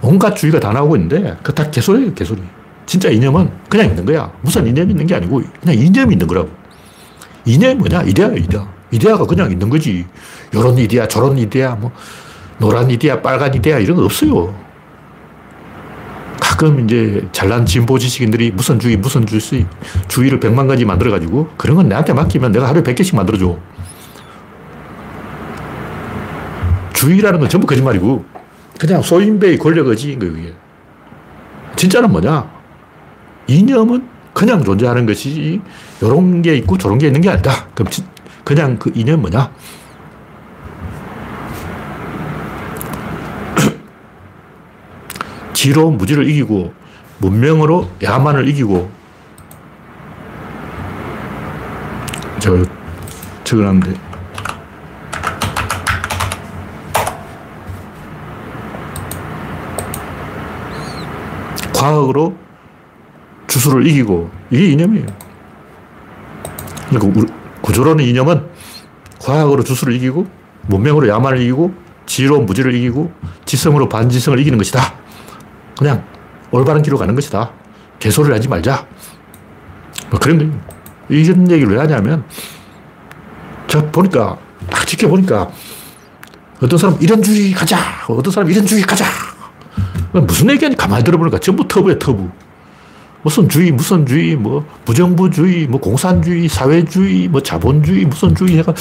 온갖 주의가 다 나오고 있는데 그 다 개소리예요, 개소리. 진짜 이념은 그냥 있는 거야. 무슨 이념이 있는 게 아니고 그냥 이념이 있는 거라고. 이념이 뭐냐? 이데아야, 이데아. 이데아가 그냥 있는 거지. 요런 이데아, 저런 이데아, 뭐 노란 이데아, 빨간 이데아 이런 거 없어요. 가끔 이제 잘난 진보 지식인들이 무슨 주의, 무슨 주의, 주의를 백만 가지 만들어가지고 그런 건 내한테 맡기면 내가 하루에 백 개씩 만들어줘. 주의라는 건 전부 거짓말이고 그냥 소인배의 권력 의지인 거예요, 그게. 진짜는 뭐냐? 이념은 그냥 존재하는 것이지, 요런 게 있고 저런 게 있는 게 아니다. 그럼 그냥 그 이념은 뭐냐? (clears throat) 지로 무지를 이기고, 문명으로 야만을 이기고, 저, 적어놨는데, 과학으로 주술을 이기고 이게 이념이에요. 그러니까 구조론의 이념은 과학으로 주술을 이기고 문명으로 야만을 이기고 지로 무지를 이기고 지성으로 반지성을 이기는 것이다. 그냥 올바른 길로 가는 것이다. 개소리를 하지 말자. 뭐 그런 거예요. 이런 얘기를 왜 하냐면, 제가 보니까, 딱 지켜보니까, 어떤 사람 이런 주의 가자. 어떤 사람 이런 주의 가자. 무슨 얘기하니 가만히 들어보니까 전부 터부에 터부. 무슨 주의, 무슨 주의, 뭐, 부정부주의, 뭐, 공산주의, 사회주의, 뭐, 자본주의, 무슨 주의 해가,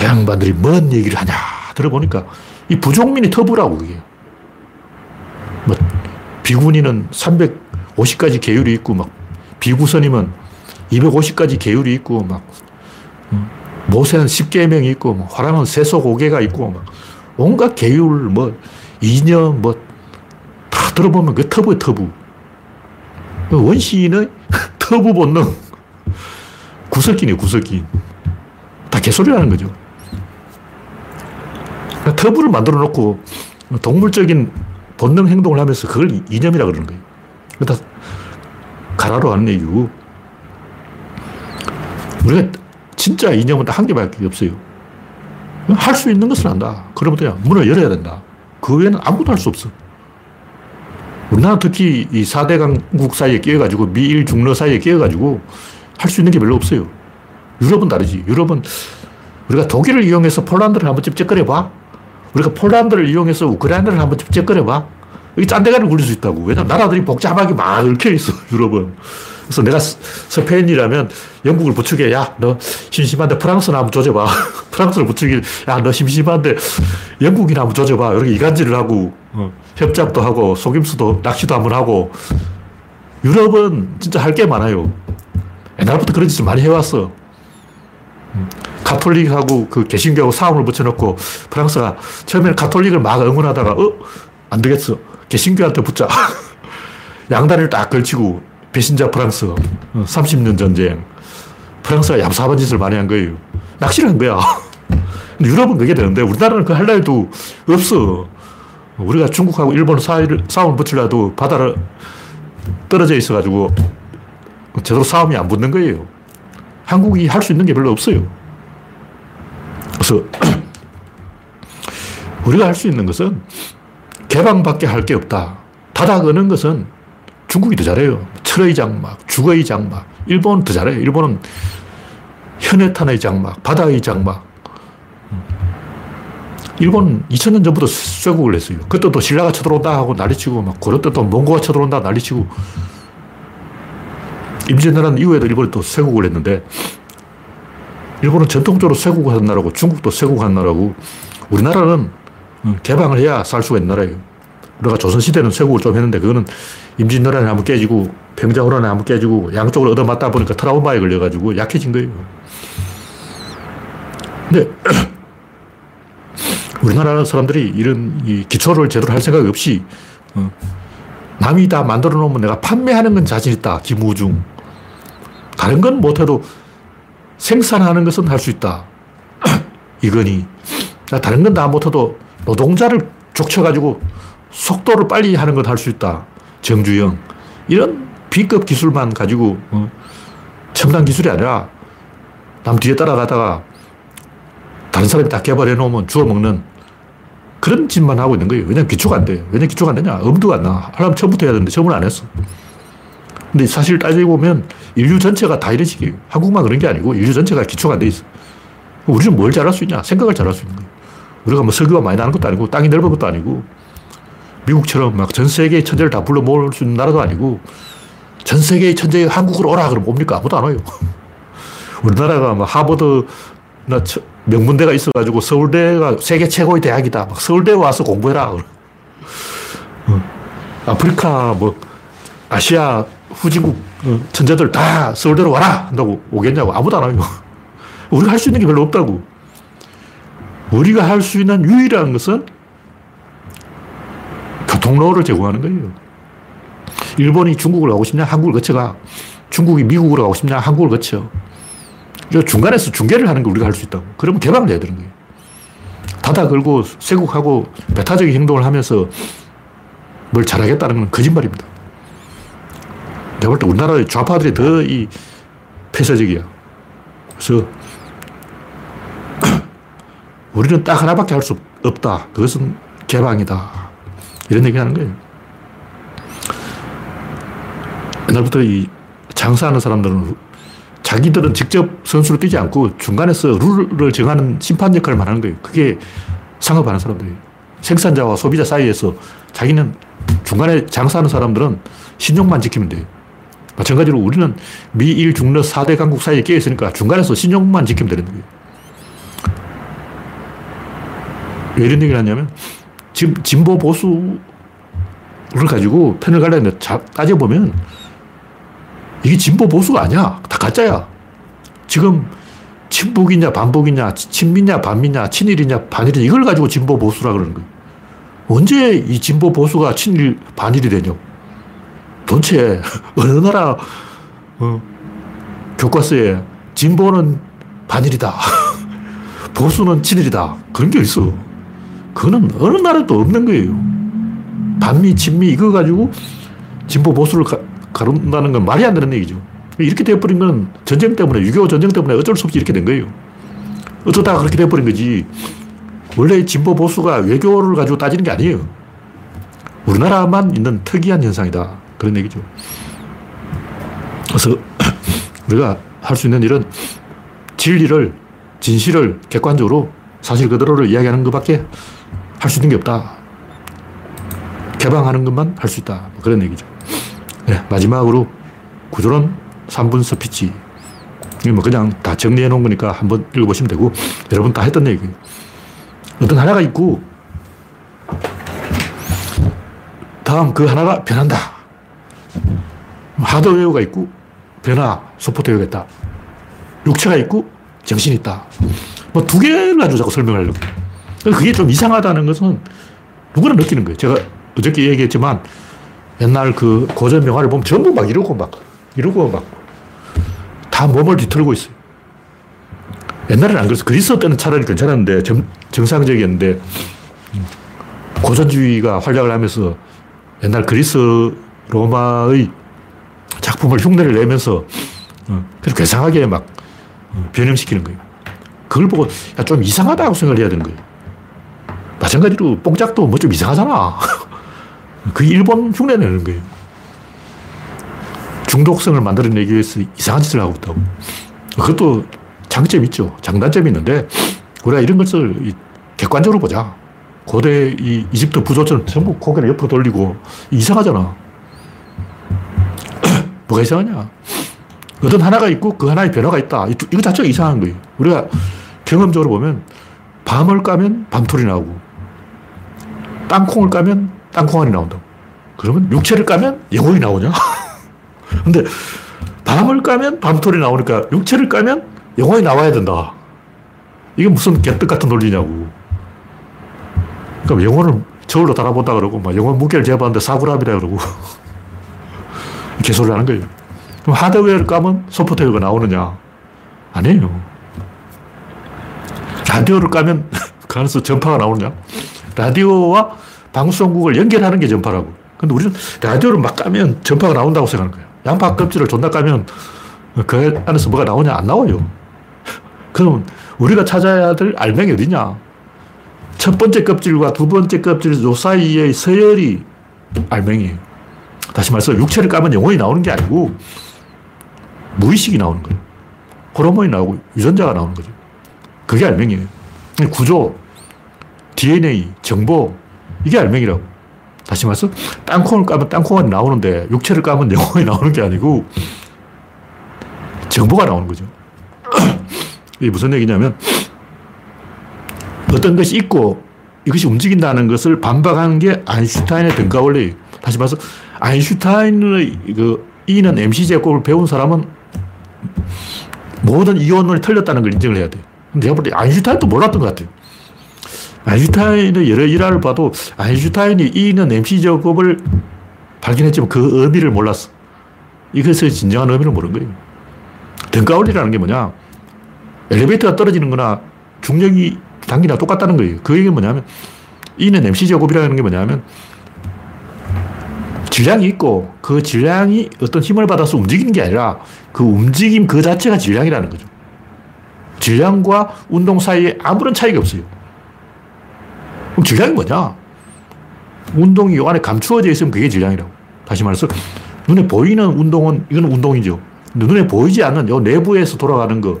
양반들이 뭔 얘기를 하냐. 들어보니까, 이 부족민이 터부라고, 그게. 뭐, 비군이는 350까지 계율이 있고, 막, 비구선이면 250까지 계율이 있고, 막, 음, 모세는 10계명이 있고, 뭐, 화랑은 세소 고개가 있고, 막, 온갖 계율, 뭐, 이념, 뭐, 다 들어보면 그 터부의 터부. 그 원시인의 (laughs) 터부 본능. 구석기네, 구석기. 다 개소리라는 거죠. 그러니까 터부를 만들어 놓고 동물적인 본능 행동을 하면서 그걸 이념이라 그러는 거예요. 다 가라로 하는 얘기고. 우리가 진짜 이념은 한 개밖에 없어요. 할 수 있는 것을 한다. 그러면 그냥 문을 열어야 된다. 그 외에는 아무도 할 수 없어. 우리나라 특히 이 4대 강국 사이에 끼어가지고 미일 중러 사이에 끼어가지고 할 수 있는 게 별로 없어요. 유럽은 다르지. 유럽은 우리가 독일을 이용해서 폴란드를 한번 찝쩍거려 봐. 우리가 폴란드를 이용해서 우크라이나를 한번 찝쩍거려 봐. 여기 짠데가를 굴릴 수 있다고. 왜냐면 나라들이 복잡하게 막 얽혀 있어, (laughs) 유럽은. 그래서 내가 스페인이라면 영국을 부추겨. 야, 너 심심한데 프랑스나 한번 조져봐. (laughs) 프랑스를 부추기. 야, 너 심심한데 영국이나 한번 조져봐. 이렇게 이간질을 하고, 어, 협잡도 하고, 속임수도, 낚시도 한번 하고. 유럽은 진짜 할 게 많아요. 옛날부터 그런 짓을 많이 해왔어. 음, 가톨릭하고 그 개신교하고 싸움을 붙여놓고 프랑스가 처음에는 가톨릭을 막 응원하다가, 어? 안 되겠어. 개신교한테 붙자. (laughs) 양다리를 딱 걸치고 배신자 프랑스. 30년 어, 전쟁. 프랑스가 얌삽한 짓을 많이 한 거예요. 낚시를 한 거야. (laughs) 유럽은 그게 되는데 우리나라는 그 할 날도 없어. 우리가 중국하고 일본 사이를 싸움을 붙이려도 바다를 떨어져 있어가지고 제대로 싸움이 안 붙는 거예요. 한국이 할 수 있는 게 별로 없어요. 그래서 (clears throat) 우리가 할 수 있는 것은 개방밖에 할 게 없다. 닫아 거는 것은 중국이 더 잘해요. 철의 장막, 죽의 장막. 일본은 더 잘해요. 일본은 현해탄의 장막, 바다의 장막. 일본 2000년 전부터 쇠국을 했어요. 그때 또 신라가 쳐들어온다 하고 난리치고, 막, 그럴 때또 몽고가 쳐들어온다 난리치고. 임진왜란 이후에도 일본이 또 쇠국을 했는데, 일본은 전통적으로 한 나라고, 중국도 한 나라고, 우리나라는 개방을 해야 살 수가 있는 나라예요. 우리가 조선시대는 쇠국을 좀 했는데, 그거는 임진왜란에 한번 깨지고, 평자호란에 한번 깨지고, 양쪽으로 얻어맞다 보니까 트라우마에 걸려가지고 약해진 거예요. 근데, 우리나라 사람들이 이런 이 기초를 제대로 할 생각 없이, 어, 남이 다 만들어 놓으면 내가 판매하는 건 자신 있다. 김우중. 다른 건 못해도 생산하는 것은 할 수 있다. (clears throat) 이건희. 다른 건 다 못해도 노동자를 족쳐가지고 속도를 빨리 하는 건 할 수 있다. 정주영. 이런 B급 기술만 가지고 어, 첨단 기술이 아니라 남 뒤에 따라가다가 다른 사람이 다 개발해 놓으면 주워 먹는 그런 짓만 하고 있는 거예요. 왜냐면 기초가 안 돼요. 왜냐면 기초가 안 되냐? 엄두가 안 나. 하려면 처음부터 해야 되는데 처음을 안 했어. 근데 사실 따지고 보면 인류 전체가 다 이런 식이에요. 한국만 그런 게 아니고 인류 전체가 기초가 안 돼 있어. 우리는 뭘 잘할 수 있냐? 생각을 잘할 수 있는 거예요. 우리가 뭐 석유가 많이 나는 것도 아니고 땅이 넓은 것도 아니고 미국처럼 막 전 세계의 천재를 다 불러 모을 수 있는 나라도 아니고 전 세계의 천재 한국으로 오라 그러면 옵니까? 아무도 안 와요. (laughs) 우리나라가 뭐 하버드나 명문대가 있어가지고 서울대가 세계 최고의 대학이다. 막 서울대 와서 공부해라. 어. 아프리카 뭐 아시아 후진국 어, 천재들 다 서울대로 와라 한다고 오겠냐고 아무도 안 와요. (laughs) 우리가 할 수 있는 게 별로 없다고. 우리가 할 수 있는 유일한 것은 교통로를 제공하는 거예요. 일본이 중국을 가고 싶냐? 한국을 거쳐가. 중국이 미국으로 가고 싶냐? 한국을 거쳐. 중간에서 중계를 하는 걸 우리가 할 수 있다고. 그러면 개방을 해야 되는 거예요. 닫아 걸고 쇄국하고 배타적인 행동을 하면서 뭘 잘하겠다는 건 거짓말입니다. 내가 볼 때 우리나라의 좌파들이 더 이 폐쇄적이야. 그래서 (clears throat) 우리는 딱 하나밖에 할 수 없다. 그것은 개방이다. 이런 얘기 하는 거예요. 옛날부터 이 장사하는 사람들은 자기들은 직접 선수를 뛰지 않고 중간에서 룰을 정하는 심판 역할을 하는 거예요. 그게 상업하는 사람들이에요. 생산자와 소비자 사이에서 자기는 중간에 장사하는 사람들은 신용만 지키면 돼요. 마찬가지로 우리는 미일 중러 4대 강국 사이에 끼어 있으니까 중간에서 신용만 지키면 되는 거예요. 왜 이런 얘기를 하냐면 지금 진보 보수를 가지고 편을 갈라는데 따져보면 이게 진보 보수가 아니야. 다 가짜야. 지금 친북이냐 반북이냐 친미냐 반미냐 친일이냐 반일이냐 이걸 가지고 진보 보수라 그러는 거예요. 언제 이 진보 보수가 친일 반일이 되냐? 도대체 (laughs) 어느 나라 어, 교과서에 진보는 반일이다. (laughs) 보수는 친일이다. 그런 게 있어. 그거는 어느 나라도 없는 거예요. 반미, 친미 이거 가지고 진보 보수를 가, 가른다는 건 말이 안 되는 얘기죠. 이렇게 돼버린 건 전쟁 때문에, 6.25 전쟁 때문에 어쩔 수 없이 이렇게 된 거예요. 어쩌다가 그렇게 돼버린 거지. 원래 진보 보수가 외교를 가지고 따지는 게 아니에요. 우리나라만 있는 특이한 현상이다. 그런 얘기죠. 그래서 (clears throat) 우리가 할 수 있는 일은 진리를, 진실을 객관적으로 사실 그대로를 이야기하는 것밖에 할 수 있는 게 없다. 개방하는 것만 할 수 있다. 뭐 그런 얘기죠. 네, 마지막으로 구조론 3분 스피치. 뭐 그냥 다 정리해 놓은 거니까 한번 읽어보시면 되고, 여러분 다 했던 얘기예요. 어떤 하나가 있고, 다음 그 하나가 변한다. 하드웨어가 있고, 변화, 소프트웨어가 있다. 육체가 있고, 정신이 있다. 뭐 두 개를 가지고 자꾸 설명하려고. 그게 좀 이상하다는 것은 누구나 느끼는 거예요. 제가 어저께 얘기했지만 옛날 그 고전 명화를 보면 전부 막 이러고 막 이러고 막 다 몸을 뒤틀고 있어요. 옛날에는 안 그래서 그리스 때는 차라리 괜찮았는데 정, 정상적이었는데 고전주의가 활약을 하면서 옛날 그리스 로마의 작품을 흉내를 내면서 어, 그래서 괴상하게 막 어, 변형시키는 거예요. 그걸 보고 야, 좀 이상하다고 생각을 해야 되는 거예요. 마찬가지로 뽕짝도 뭐 좀 이상하잖아. (laughs) 그 일본 흉내 내는 거예요. 중독성을 만들어내기 위해서 이상한 짓을 하고 있다고. 그것도 장점이 있죠. 장단점이 있는데, 우리가 이런 것을 객관적으로 보자. 고대 이 이집트 부조처럼 전부 고개를 옆으로 돌리고 이상하잖아. (clears throat) 뭐가 이상하냐? 어떤 하나가 있고 그 하나의 변화가 있다. 이거 자체가 이상한 거예요. 우리가 경험적으로 보면 밤을 까면 밤톨이 나오고 땅콩을 까면 땅콩알이 나온다고. 그러면 육체를 까면 영혼이 나오냐? (laughs) 근데 밤을 까면 밤톨이 나오니까 육체를 까면 영혼이 나와야 된다. 이게 무슨 개떡 같은 논리냐고. 그러니까 영혼을 저울로 달아본다 그러고, 막 영혼 무게를 재봤는데 사구랍이라 그러고. (laughs) 개소리를 하는 거예요. 그럼 하드웨어를 까면 소프트웨어가 나오느냐? 아니에요. 라디오를 까면 (laughs) 그 안에서 전파가 나오느냐? 라디오와 방송국을 연결하는 게 전파라고. 근데 우리는 라디오를 막 까면 전파가 나온다고 생각하는 거예요. 양파 껍질을 존나 까면 그 안에서 뭐가 나오냐? 안 나와요. 그럼 우리가 찾아야 될 알맹이 어디냐? 첫 번째 껍질과 두 번째 껍질 요 사이의 서열이 알맹이에요. 다시 말해서 육체를 까면 영혼이 나오는 게 아니고 무의식이 나오는 거예요. 호르몬이 나오고 유전자가 나오는 거죠. 그게 알맹이에요. 구조, DNA, 정보, 이게 알맹이라고. 다시 말해서 땅콩을 까면 땅콩이 나오는데 육체를 까면 영혼이 나오는 게 아니고 정보가 나오는 거죠. (clears throat) 이게 무슨 얘기냐면 어떤 것이 있고 이것이 움직인다는 것을 반박하는 게 아인슈타인의 등가 원리예요. 다시 말해서 아인슈타인의 그 E는 MC 제곱을 배운 사람은 모든 이론론이 틀렸다는 걸 인정을 해야 돼요. 내가 볼 때 아인슈타인도 몰랐던 것 같아요. 아인슈타인의 여러 일화를 봐도 아인슈타인이 E는 MC 제곱을 발견했지만 그 의미를 몰랐어. 이것의 진정한 의미를 모르는 거예요. 등가원리라는 게 뭐냐. 엘리베이터가 떨어지는 거나 중력이 당기나 똑같다는 거예요. 그 얘기는 뭐냐면 E는 MC 제곱이라는 게 뭐냐면 질량이 있고 그 질량이 어떤 힘을 받아서 움직이는 게 아니라 그 움직임 그 자체가 질량이라는 거죠. 질량과 운동 사이에 아무런 차이가 없어요. 그럼 질량이 뭐냐? 운동이 요 안에 감추어져 있으면 그게 질량이라고. 다시 말해서 눈에 보이는 운동은 이건 운동이죠. 눈에 보이지 않는 요 내부에서 돌아가는 거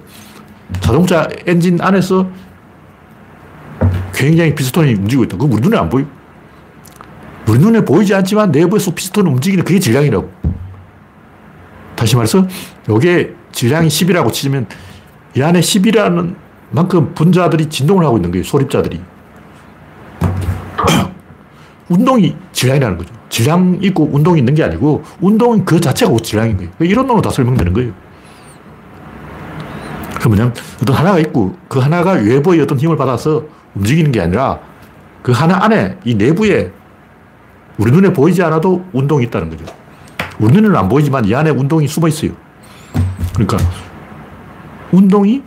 자동차 엔진 안에서 굉장히 피스톤이 움직이고 있다. 그거 우리 눈에 안 보이. 우리 눈에 보이지 않지만 내부에서 피스톤이 움직이는 그게 질량이라고. 다시 말해서 이게 질량이 10이라고 치면 이 안에 10이라는 만큼 분자들이 진동을 하고 있는 거예요. 소립자들이. (coughs) 운동이 질량이라는 거죠. 질량 있고 운동이 있는 게 아니고 운동은 그 자체가 질량인 거예요. 이런 놈으로 다 설명되는 거예요. 그러면 어떤 하나가 있고 그 하나가 외부의 어떤 힘을 받아서 움직이는 게 아니라 그 하나 안에 이 내부에 우리 눈에 보이지 않아도 운동이 있다는 거죠. 우리 눈에는 안 보이지만 이 안에 운동이 숨어 있어요. 그러니까 운동이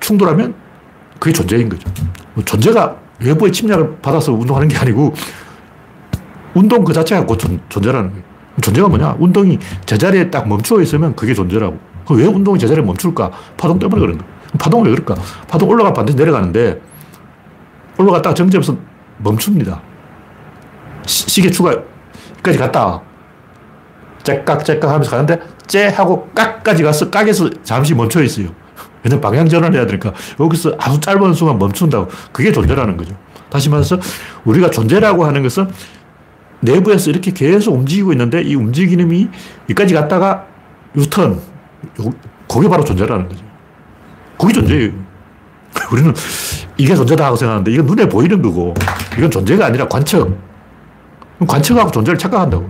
충돌하면 그게 존재인 거죠. 뭐 존재가 외부의 침략을 받아서 운동하는 게 아니고 운동 그 자체가 곧 존, 재라는 거예요. 존재가 뭐냐? 운동이 제자리에 딱 멈추어 있으면 그게 존재라고. 왜 운동이 제자리에 멈출까? 파동 때문에 그런 거야. 파동은 왜 그럴까? 파동 올라가 반드시 내려가는데 올라갔다가 정점에서 멈춥니다. 시, 계추가까지 갔다. 째깍 째깍 하면서 가는데 째 하고 깍까지 가서 깍에서 잠시 멈춰 있어요. 왜냐면 방향 전환을 해야 되니까 여기서 아주 짧은 순간 멈춘다고. 그게 존재라는 거죠. 다시 말해서 우리가 존재라고 하는 것은 내부에서 이렇게 계속 움직이고 있는데 이 움직임이 여기까지 갔다가 유턴. 그게 바로 존재라는 거죠. 그게 존재예요. (laughs) 우리는 이게 존재다 고 생각하는데 이건 눈에 보이는 거고 이건 존재가 아니라 관측. 관측하고 존재를 착각한다고.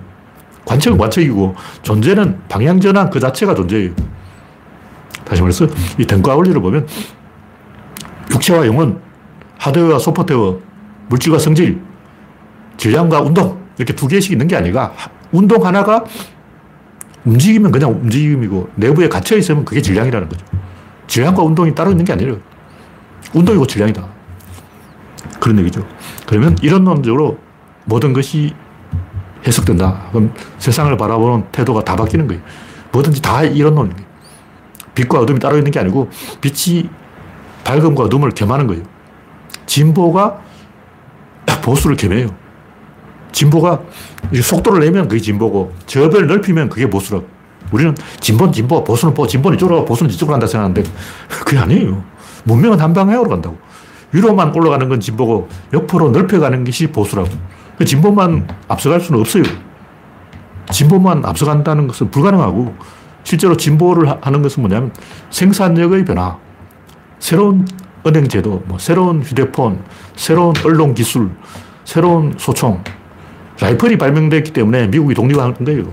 관측은 관측이고 존재는 방향전환 그 자체가 존재예요. 다시 말해서 이 등가 원리를 보면 육체와 영혼, 하드웨어와 소프트웨어, 물질과 성질, 질량과 운동 이렇게 두 개씩 있는 게 아니라 운동 하나가 움직이면 그냥 움직임이고 내부에 갇혀 있으면 그게 질량이라는 거죠. 질량과 운동이 따로 있는 게 아니에요. 운동이고 질량이다. 그런 얘기죠. 그러면 이런론적으로 모든 것이 해석된다. 그럼 세상을 바라보는 태도가 다 바뀌는 거예요. 뭐든지 다 이런론인 거예요. 빛과 어둠이 따로 있는 게 아니고 빛이 밝음과 어둠을 겸하는 거예요. 진보가 보수를 겸해요. 진보가 속도를 내면 그게 진보고 저별 넓히면 그게 보수라고. 우리는 진보는 진보, 보수는 보, 진보는 이쪽으로 보수는 이쪽으로 간다 생각하는데 그게 아니에요. 문명은 한 방향으로 간다고. 위로만 올라가는 건 진보고 옆으로 넓혀가는 것이 보수라고. 그 진보만 앞서갈 수는 없어요. 진보만 앞서간다는 것은 불가능하고 실제로 진보를 하는 것은 뭐냐면 생산력의 변화, 새로운 은행 제도, 뭐 새로운 휴대폰, 새로운 언론 기술, 새로운 소총, 라이플이 발명됐기 때문에 미국이 독립한 거예요.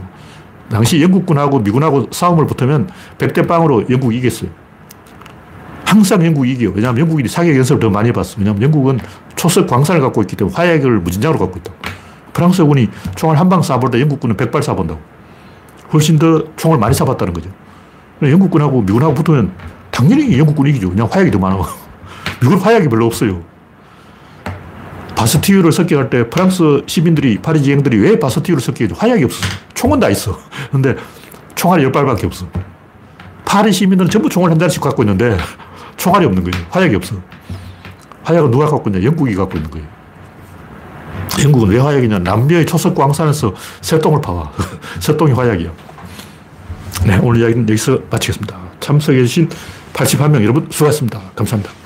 당시 영국군하고 미군하고 싸움을 붙으면 100대 빵으로 영국이 이겼어요. 항상 영국이 이겨요. 왜냐하면 영국인이 사격 연습을 더 많이 해봤어. 왜냐하면 영국은 초석 광산을 갖고 있기 때문에 화약을 무진장으로 갖고 있다. 프랑스군이 총알 한 방 쏴볼 때 영국군은 100발 쏴본다고. 훨씬 더 총을 많이 쏴봤다는 거죠. 영국군하고 미군하고 붙으면 당연히 영국군이 이기죠. 그냥 화약이 더 많아. (laughs) 미군 화약이 별로 없어요. 바스티유를 습격할 때 프랑스 시민들이, 파리 지행들이 왜 바스티유를 습격해줘? 화약이 없어. 총은 다 있어. (laughs) 근데 총알이 10발밖에 없어. 파리 시민들은 전부 총을 한 자씩 갖고 있는데 총알이 없는 거예요. 화약이 없어. 화약은 누가 갖고 있냐? 영국이 갖고 있는 거예요. 영국은 왜 화약이냐? 남미의 초석 광산에서 새똥을 파와. (laughs) 새똥이 화약이야. 네, 오늘 이야기는 여기서 마치겠습니다. 참석해주신 81명 여러분 수고하셨습니다. 감사합니다.